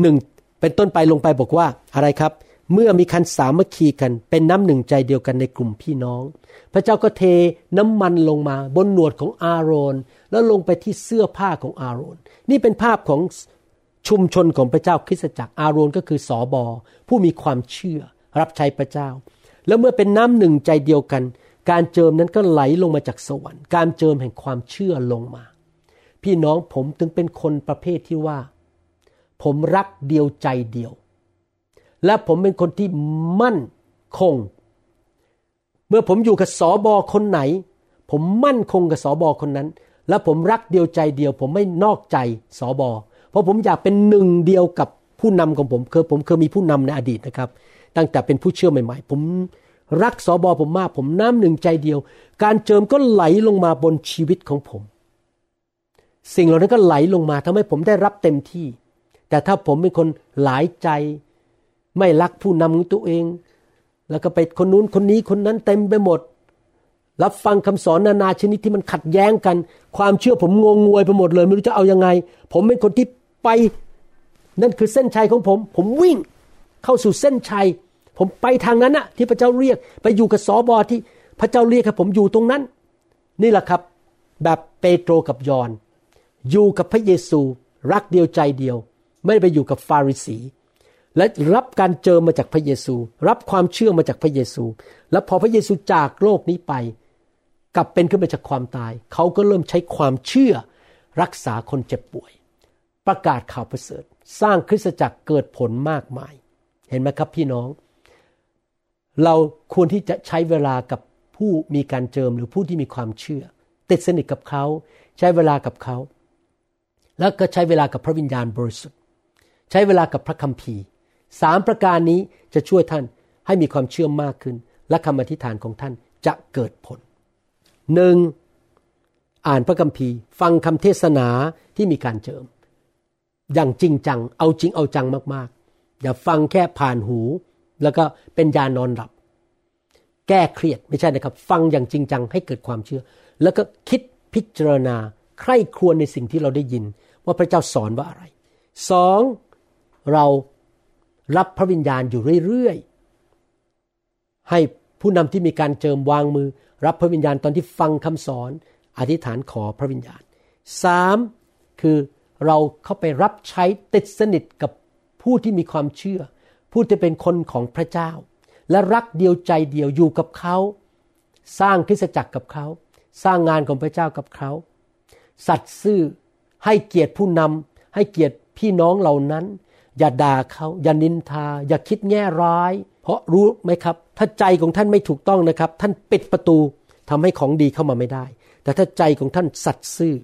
C: หนึ่งเป็นต้นไปลงไปบอกว่าอะไรครับ เมื่อมีคันสามัคคีกัน เป็นน้ำหนึ่งใจเดียวกันในกลุ่มพี่น้อง พระเจ้าก็เทน้ำมันลงมาบนหนวดของอาโรน แล้วลงไปที่เสื้อผ้าของอาโรน นี่เป็นภาพของชุมชนของพระเจ้าคริสตจักรอาโรนก็คือสอบอผู้มีความเชื่อรับใช้พระเจ้า แล้วเมื่อเป็นน้ำหนึ่งใจเดียวกัน การเจิมนั้นก็ไหลลงมาจากสวรรค์ การเจิมแห่งความเชื่อลงมา พี่น้องผมถึงเป็นคนประเภทที่ว่า ผมรักเดียวใจเดียว และผมเป็นคนที่มั่นคง เมื่อผมอยู่กับสอบอคนไหน ผมมั่นคงกับสอบอคนนั้น และผมรักเดียวใจเดียว ผมไม่นอกใจสอบอเพราะผมอยากเป็นหนึ่งเดียวกับผู้นำของผมเคยผมเคยมีผู้นำในอดีตนะครับ ตั้งแต่เป็นผู้เชื่อใหม่ ๆ ผมรักสอบอผมมาก ผมน้ำหนึ่งใจเดียว การเจิมก็ไหลลงมาบนชีวิตของผม สิ่งเหล่านั้นก็ไหลลงมาทำให้ผมได้รับเต็มที่ แต่ถ้าผมเป็นคนหลายใจ ไม่รักผู้นำของตัวเอง แล้วก็ไปคนนู้นคนนี้คนนั้นเต็มไปหมด รับฟังคำสอนนานาชนิดที่มันขัดแย้งกัน ความเชื่อผมงงงวยไปหมดเลย ไม่รู้จะเอายังไง ผมเป็นคนที่ไป นั่นคือเส้นชัยของผม ผมวิ่งเข้าสู่เส้นชัย ผมไปทางนั้นนะที่พระเจ้าเรียก ไปอยู่กับสอบอที่พระเจ้าเรียกให้ผมอยู่ตรงนั้น นี่แหละครับ แบบเปโตรกับยอนอยู่กับพระเยซู รักเดียวใจเดียว ไม่ไปอยู่กับฟาริสี และรับการเจิมมาจากพระเยซู รับความเชื่อมาจากพระเยซู แล้วพอพระเยซูจากโลกนี้ไป กลับเป็นขึ้นมาจากความตาย เขาก็เริ่มใช้ความเชื่อรักษาคนเจ็บป่วย ประกาศข่าวประเสริฐ สร้างคริสตจักรเกิดผลมากมาย เห็นไหมครับพี่น้อง เราควรที่จะใช้เวลากับผู้มีการเจิมหรือผู้ที่มีความเชื่อ ติดสนิทกับเขา ใช้เวลากับเขา แล้วก็ใช้เวลากับพระวิญญาณบริสุทธิ์ ใช้เวลากับพระคัมภีร์ สามประการนี้จะช่วยท่านให้มีความเชื่อมากขึ้น และคำอธิษฐานของท่านจะเกิดผลหนึ่งอ่านพระคัมภีร์ ฟังคำเทศนาที่มีการเจิม อย่างจริงจัง เอาจริงเอาจังมากๆ อย่าฟังแค่ผ่านหู แล้วก็เป็นยานอนหลับ แก้เครียดไม่ใช่นะครับ ฟังอย่างจริงจังให้เกิดความเชื่อ แล้วก็คิดพิจารณา ใคร่ครวญในสิ่งที่เราได้ยิน ว่าพระเจ้าสอนว่าอะไรสองเรา รับพระวิญญาณอยู่เรื่อยๆ ให้ผู้นำที่มีการเจิมวางมือ รับพระวิญญาณตอนที่ฟังคำสอน อธิษฐานขอพระวิญญาณสามคือเราเข้าไปรับใช้ติดสนิทกับผู้ที่มีความเชื่อ ผู้ที่เป็นคนของพระเจ้า และรักเดียวใจเดียวอยู่กับเขา สร้างคริสตจักรกับเขา สร้างงานของพระเจ้ากับเขา สัตย์ซื่อให้เกียรติผู้นำให้เกียรติพี่น้องเหล่านั้น อย่าด่าเขาอย่านินทา อย่าคิดแง่ร้าย เพราะรู้ไหมครับ ถ้าใจของท่านไม่ถูกต้องนะครับ ท่านปิดประตูทำให้ของดีเข้ามาไม่ได้ แต่ถ้าใจของท่านสัตย์ซื่อ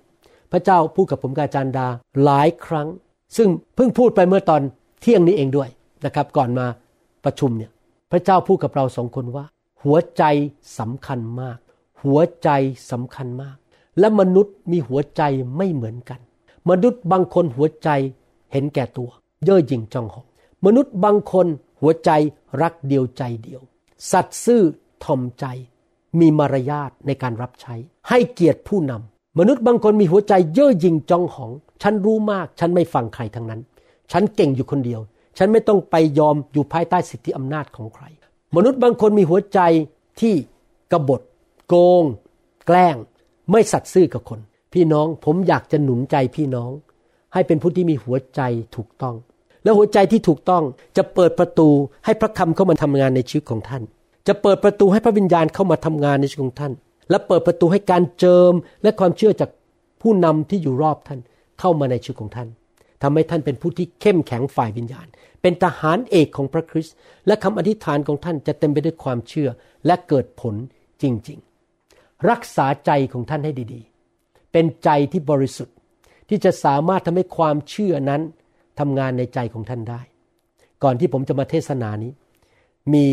C: พระเจ้าพูดกับผมกาจารดาหลายครั้ง ซึ่งเพิ่งพูดไปเมื่อตอนเที่ยงนี้เองด้วยนะครับ ก่อนมาประชุมเนี่ยพระเจ้าพูดกับเราสองคนว่า หัวใจสำคัญมาก หัวใจสำคัญมาก และมนุษย์มีหัวใจไม่เหมือนกัน มนุษย์บางคนหัวใจเห็นแก่ตัว เย่อหยิ่งจองหอง มนุษย์บางคนหัวใจรักเดียวใจเดียว สัตย์ซื่อทอมใจ มีมารยาทในการรับใช้ ให้เกียรติผู้นำมนุษย์บางคนมีหัวใจเย่อหยิ่งจองหอง ฉันรู้มาก ฉันไม่ฟังใครทั้งนั้น ฉันเก่งอยู่คนเดียว ฉันไม่ต้องไปยอมอยู่ภายใต้สิทธิอำนาจของใคร มนุษย์บางคนมีหัวใจที่กบฏโกง แกล้ง ไม่สัตย์ซื่อกับคน พี่น้องผมอยากจะหนุนใจพี่น้อง ให้เป็นผู้ที่มีหัวใจถูกต้อง และหัวใจที่ถูกต้องจะเปิดประตูให้พระคำเข้ามาทำงานในชีวิตของท่าน จะเปิดประตูให้พระวิญญาณเข้ามาทำงานในชีวิตของท่าน และเปิดประตูให้การเจิมและความเชื่อจากผู้นำที่อยู่รอบท่านเข้ามาในชีวิตของท่านทำให้ท่านเป็นผู้ที่เข้มแข็งฝ่ายวิญญาณ เป็นทหารเอกของพระคริสต์และคำอธิษฐานของท่านจะเต็มไปด้วยความเชื่อและเกิดผลจริงๆ รักษาใจของท่านให้ดีๆ เป็นใจที่บริสุทธิ์ที่จะสามารถทำให้ความเชื่อนั้น ทำงานในใจของท่านได้ ก่อนที่ผมจะมาเทศนานี้ มี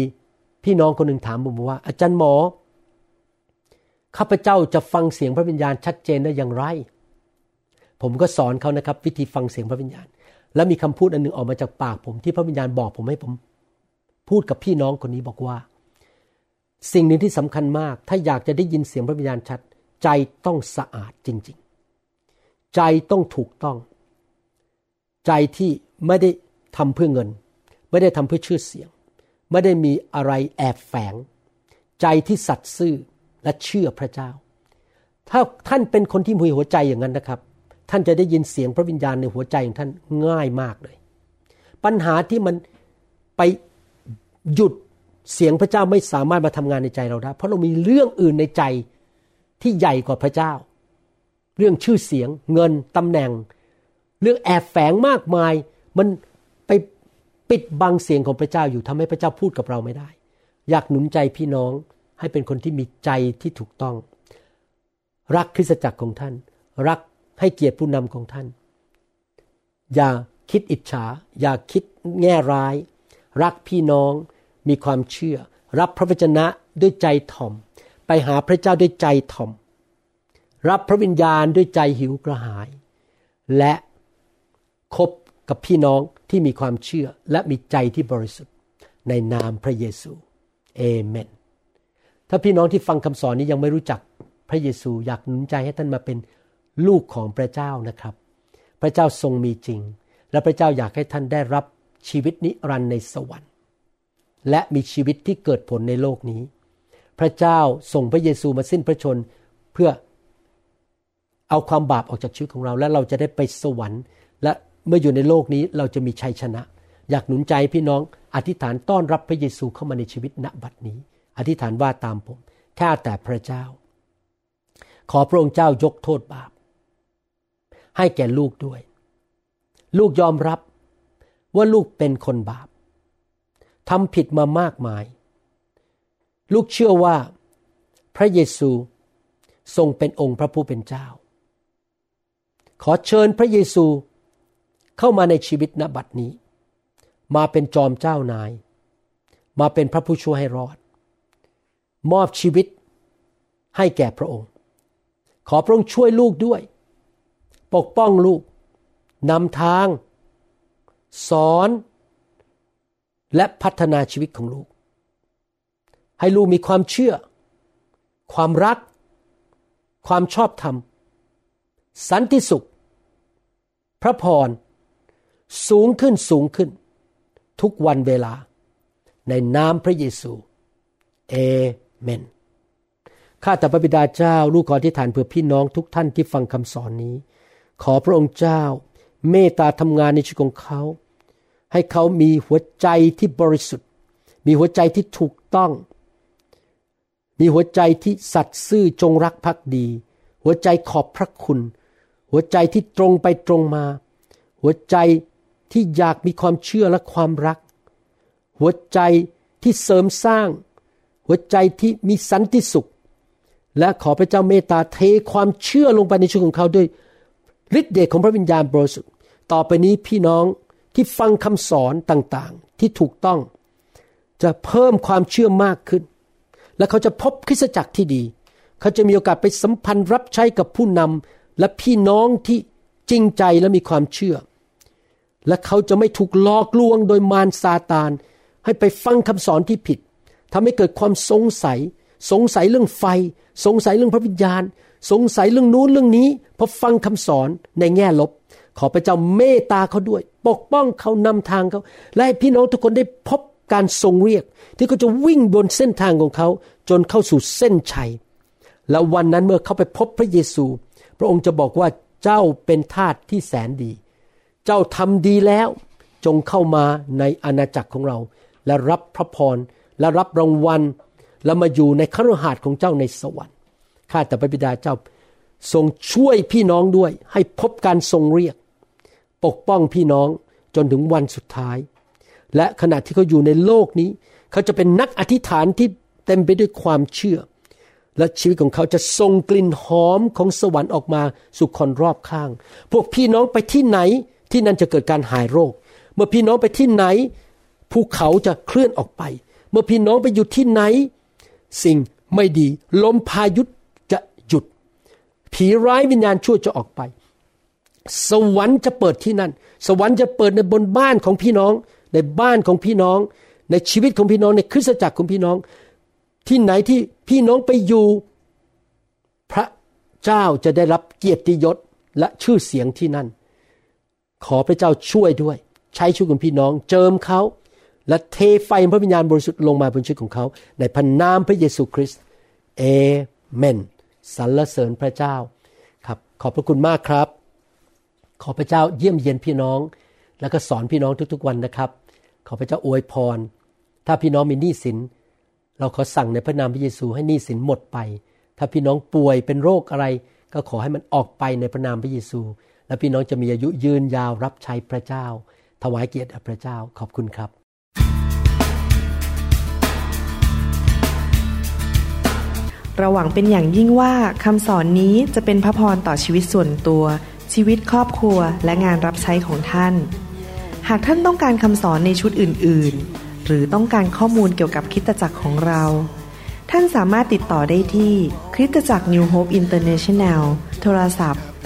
C: พี่น้องคนหนึ่งถามผมว่า อาจารย์หมอข้าพเจ้าจะฟังเสียงพระวิญญาณชัดเจนได้อย่างไร ผมก็สอนเขานะครับ วิธีฟังเสียงพระวิญญาณ แล้วมีคำพูดอันหนึ่งออกมาจากปากผมที่พระวิญญาณบอกผมให้ผม พูดกับพี่น้องคนนี้บอกว่า สิ่งหนึ่งที่สำคัญมาก ถ้าอยากจะได้ยินเสียงพระวิญญาณชัด ใจต้องสะอาดจริง ๆ ใจต้องถูกต้อง ใจที่ไม่ได้ทำเพื่อเงิน ไม่ได้ทำเพื่อชื่อเสียง ไม่ได้มีอะไรแอบแฝง ใจที่สัตย์ซื่อและเชื่อพระเจ้า ถ้าท่านเป็นคนที่มีหัวใจอย่างนั้นนะครับ ท่านจะได้ยินเสียงพระวิญญาณในหัวใจของท่านง่ายมากเลย ปัญหาที่มันไปหยุดเสียงพระเจ้าไม่สามารถมาทำงานในใจเราได้ เพราะเรามีเรื่องอื่นในใจที่ใหญ่กว่าพระเจ้า เรื่องชื่อเสียง เงินตำแหน่ง เรื่องแอบแฝงมากมาย มันไปปิดบังเสียงของพระเจ้าอยู่ทำให้พระเจ้าพูดกับเราไม่ได้ อยากหนุนใจพี่น้องให้เป็นคนที่มีใจที่ถูกต้อง รักคริสตจักรของท่าน รักให้เกียรติผู้นำของท่าน อย่าคิดอิจฉา อย่าคิดแง่ร้าย รักพี่น้องมีความเชื่อ รับพระวจนะด้วยใจถ่อม ไปหาพระเจ้าด้วยใจถ่อม รับพระวิญญาณด้วยใจหิวกระหาย และ คบกับพี่น้องที่มีความเชื่อและมีใจที่บริสุทธิ์ในนามพระเยซูเอเมน ถ้าพี่น้องที่ฟังคำสอนนี้ยังไม่รู้จักพระเยซูอยากหนุนใจให้ท่านมาเป็นลูกของพระเจ้านะครับ พระเจ้าทรงมีจริง และพระเจ้าอยากให้ท่านได้รับชีวิตนิรันดร์ในสวรรค์ และมีชีวิตที่เกิดผลในโลกนี้ พระเจ้าส่งพระเยซูมาสิ้นพระชนเพื่อเอาความบาปออกจากชีวิตของเรา และเราจะได้ไปสวรรค์และ เมื่ออยู่ในโลกนี้เราจะมีชัยชนะ อยากหนุนใจพี่น้องอธิษฐานต้อนรับพระเยซูเข้ามาในชีวิตณบัดนี้ อธิษฐานว่าตามผมข้าแต่พระเจ้า ขอพระองค์เจ้ายกโทษบาป ให้แก่ลูกด้วย ลูกยอมรับว่าลูกเป็นคนบาปทำผิดมามากมาย ลูกเชื่อว่าพระเยซูทรงเป็นองค์พระผู้เป็นเจ้า ขอเชิญพระเยซู เข้ามาในชีวิตณบัดนี้ มาเป็นจอมเจ้านาย มาเป็นพระผู้ช่วยให้รอด มอบชีวิตให้แก่พระองค์ ขอพระองค์ช่วยลูกด้วย ปกป้องลูกนำทาง สอน และพัฒนาชีวิตของลูก ให้ลูกมีความเชื่อ ความรัก ความชอบธรรม สันติสุข พระพร สูงขึ้นสูงขึ้น ทุกวันเวลา ในนามพระเยซูเอเมนข้าแต่พระบิดาเจ้าลูกขอที่ฐานเพื่อพี่น้องทุกท่านที่ฟังคำสอนนี้ ขอพระองค์เจ้า เมตตาทำงานในชีวิตของเขา ให้เขามีหัวใจที่บริสุทธิ์ มีหัวใจที่ถูกต้อง มีหัวใจที่สัตย์ซื่อจงรักภักดี หัวใจขอบพระคุณ หัวใจที่ตรงไปตรงมา หัวใจ ที่อยากมีความเชื่อและความรัก หัวใจที่เสริมสร้าง หัวใจที่มีสันติสุข และขอพระเจ้าเมตตาเทความเชื่อลงไปในชีวิตของเขาด้วยฤทธิ์เดชของพระวิญญาณบริสุทธิ์ต่อไปนี้พี่น้องที่ฟังคำสอนต่างๆ ที่ถูกต้อง จะเพิ่มความเชื่อมากขึ้น และเขาจะพบคริสตจักรที่ดี เขาจะมีโอกาสไปสัมพันธ์รับใช้กับผู้นำและพี่น้องที่จริงใจและมีความเชื่อ และเขาจะไม่ถูกหลอกลวงโดยมารซาตาน ให้ไปฟังคำสอนที่ผิดทำให้เกิดความสงสัย สงสัยเรื่องไฟ สงสัยเรื่องพระวิญญาณ สงสัยเรื่องนู้นเรื่องนี้พอฟังคำสอนในแง่ลบ ขอพระเจ้าเมตตาเขาด้วย ปกป้องเขานำทางเขาและให้พี่น้องทุกคนได้พบการทรงเรียก ที่เขาจะวิ่งบนเส้นทางของเขา จนเข้าสู่เส้นชัย และวันนั้นเมื่อเขาไปพบพระเยซู พระองค์จะบอกว่าเจ้าเป็นทาสที่แสนดี เจ้าทำดีแล้ว จงเข้ามาในอาณาจักรของเรา และรับพระพรและรับรางวัลและมาอยู่ในคฤหาสน์ของเจ้าในสวรรค์ข้าแต่พระบิดาเจ้าทรงช่วยพี่น้องด้วย ให้พบการทรงเรียก ปกป้องพี่น้องจนถึงวันสุดท้าย และขณะที่เขาอยู่ในโลกนี้ เขาจะเป็นนักอธิษฐานที่เต็มไปด้วยความเชื่อ และชีวิตของเขาจะส่งกลิ่นหอมของสวรรค์ออกมาสู่คนรอบข้าง พวกพี่น้องไปที่ไหน ที่นั่นจะเกิดการหายโรค เมื่อพี่น้องไปที่ไหน ภูเขาจะเคลื่อนออกไป เมื่อพี่น้องไปอยู่ที่ไหน สิ่งไม่ดี ลมพายุจะหยุด ผีร้ายวิญญาณชั่วจะออกไป สวรรค์จะเปิดที่นั่น สวรรค์จะเปิดในบนบ้านของพี่น้อง ในบ้านของพี่น้อง ในชีวิตของพี่น้องในคริสตจักรของพี่น้อง ที่ไหนที่พี่น้องไปอยู่ พระเจ้าจะได้รับเกียรติยศและชื่อเสียงที่นั่น ขอพระเจ้าช่วยด้วย ใช้ช่วยของพี่น้องเจิมเขาและเทไฟพระวิญญาณบริสุทธิ์ลงมาบนชีวิตของเขา ในพระนามพระเยซูคริสต์เอเมนสรรเสริญพระเจ้าครับขอบพระคุณมากครับ ขอพระเจ้าเยี่ยมเยียนพี่น้อง แล้วก็สอนพี่น้องทุกๆวันนะครับ ขอพระเจ้าอวยพร ถ้าพี่น้องมีหนี้สิน เราขอสั่งในพระนามพระเยซูให้หนี้สินหมดไป ถ้าพี่น้องป่วยเป็นโรคอะไร ก็ขอให้มันออกไปในพระนามพระเยซู และพี่น้องจะมีอายุยืนยาวรับใช้พระเจ้า ถวายเกียรติพระเจ้าขอบคุณครับ
A: เราหวังเป็นอย่างยิ่งว่าคำสอนนี้จะเป็นพระพรต่อชีวิตส่วนตัว ชีวิตครอบครัวและงานรับใช้ของท่าน หากท่านต้องการคำสอนในชุดอื่น ๆ หรือต้องการข้อมูลเกี่ยวกับคริสตจักรของเราท่านสามารถติดต่อได้ที่คริสตจักร New Hope International โทรศัพท์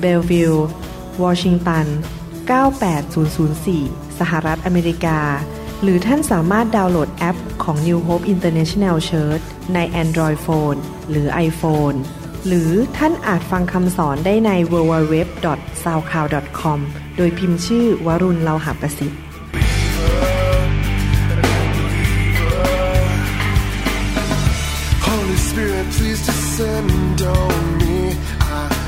A: เบลวิลวอชิงตัน 98004 สหรัฐอเมริกา หรือท่านสามารถดาวน์โหลดแอปของ New Hope International Church ใน Android Phone หรือ iPhone หรือท่านอาจฟังคำสอนได้ใน w w w s a u c l o u d c o m โดยพิมพ์ชื่อวรุณเลาหาประสิทธิ์
B: please descend on me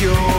B: yo.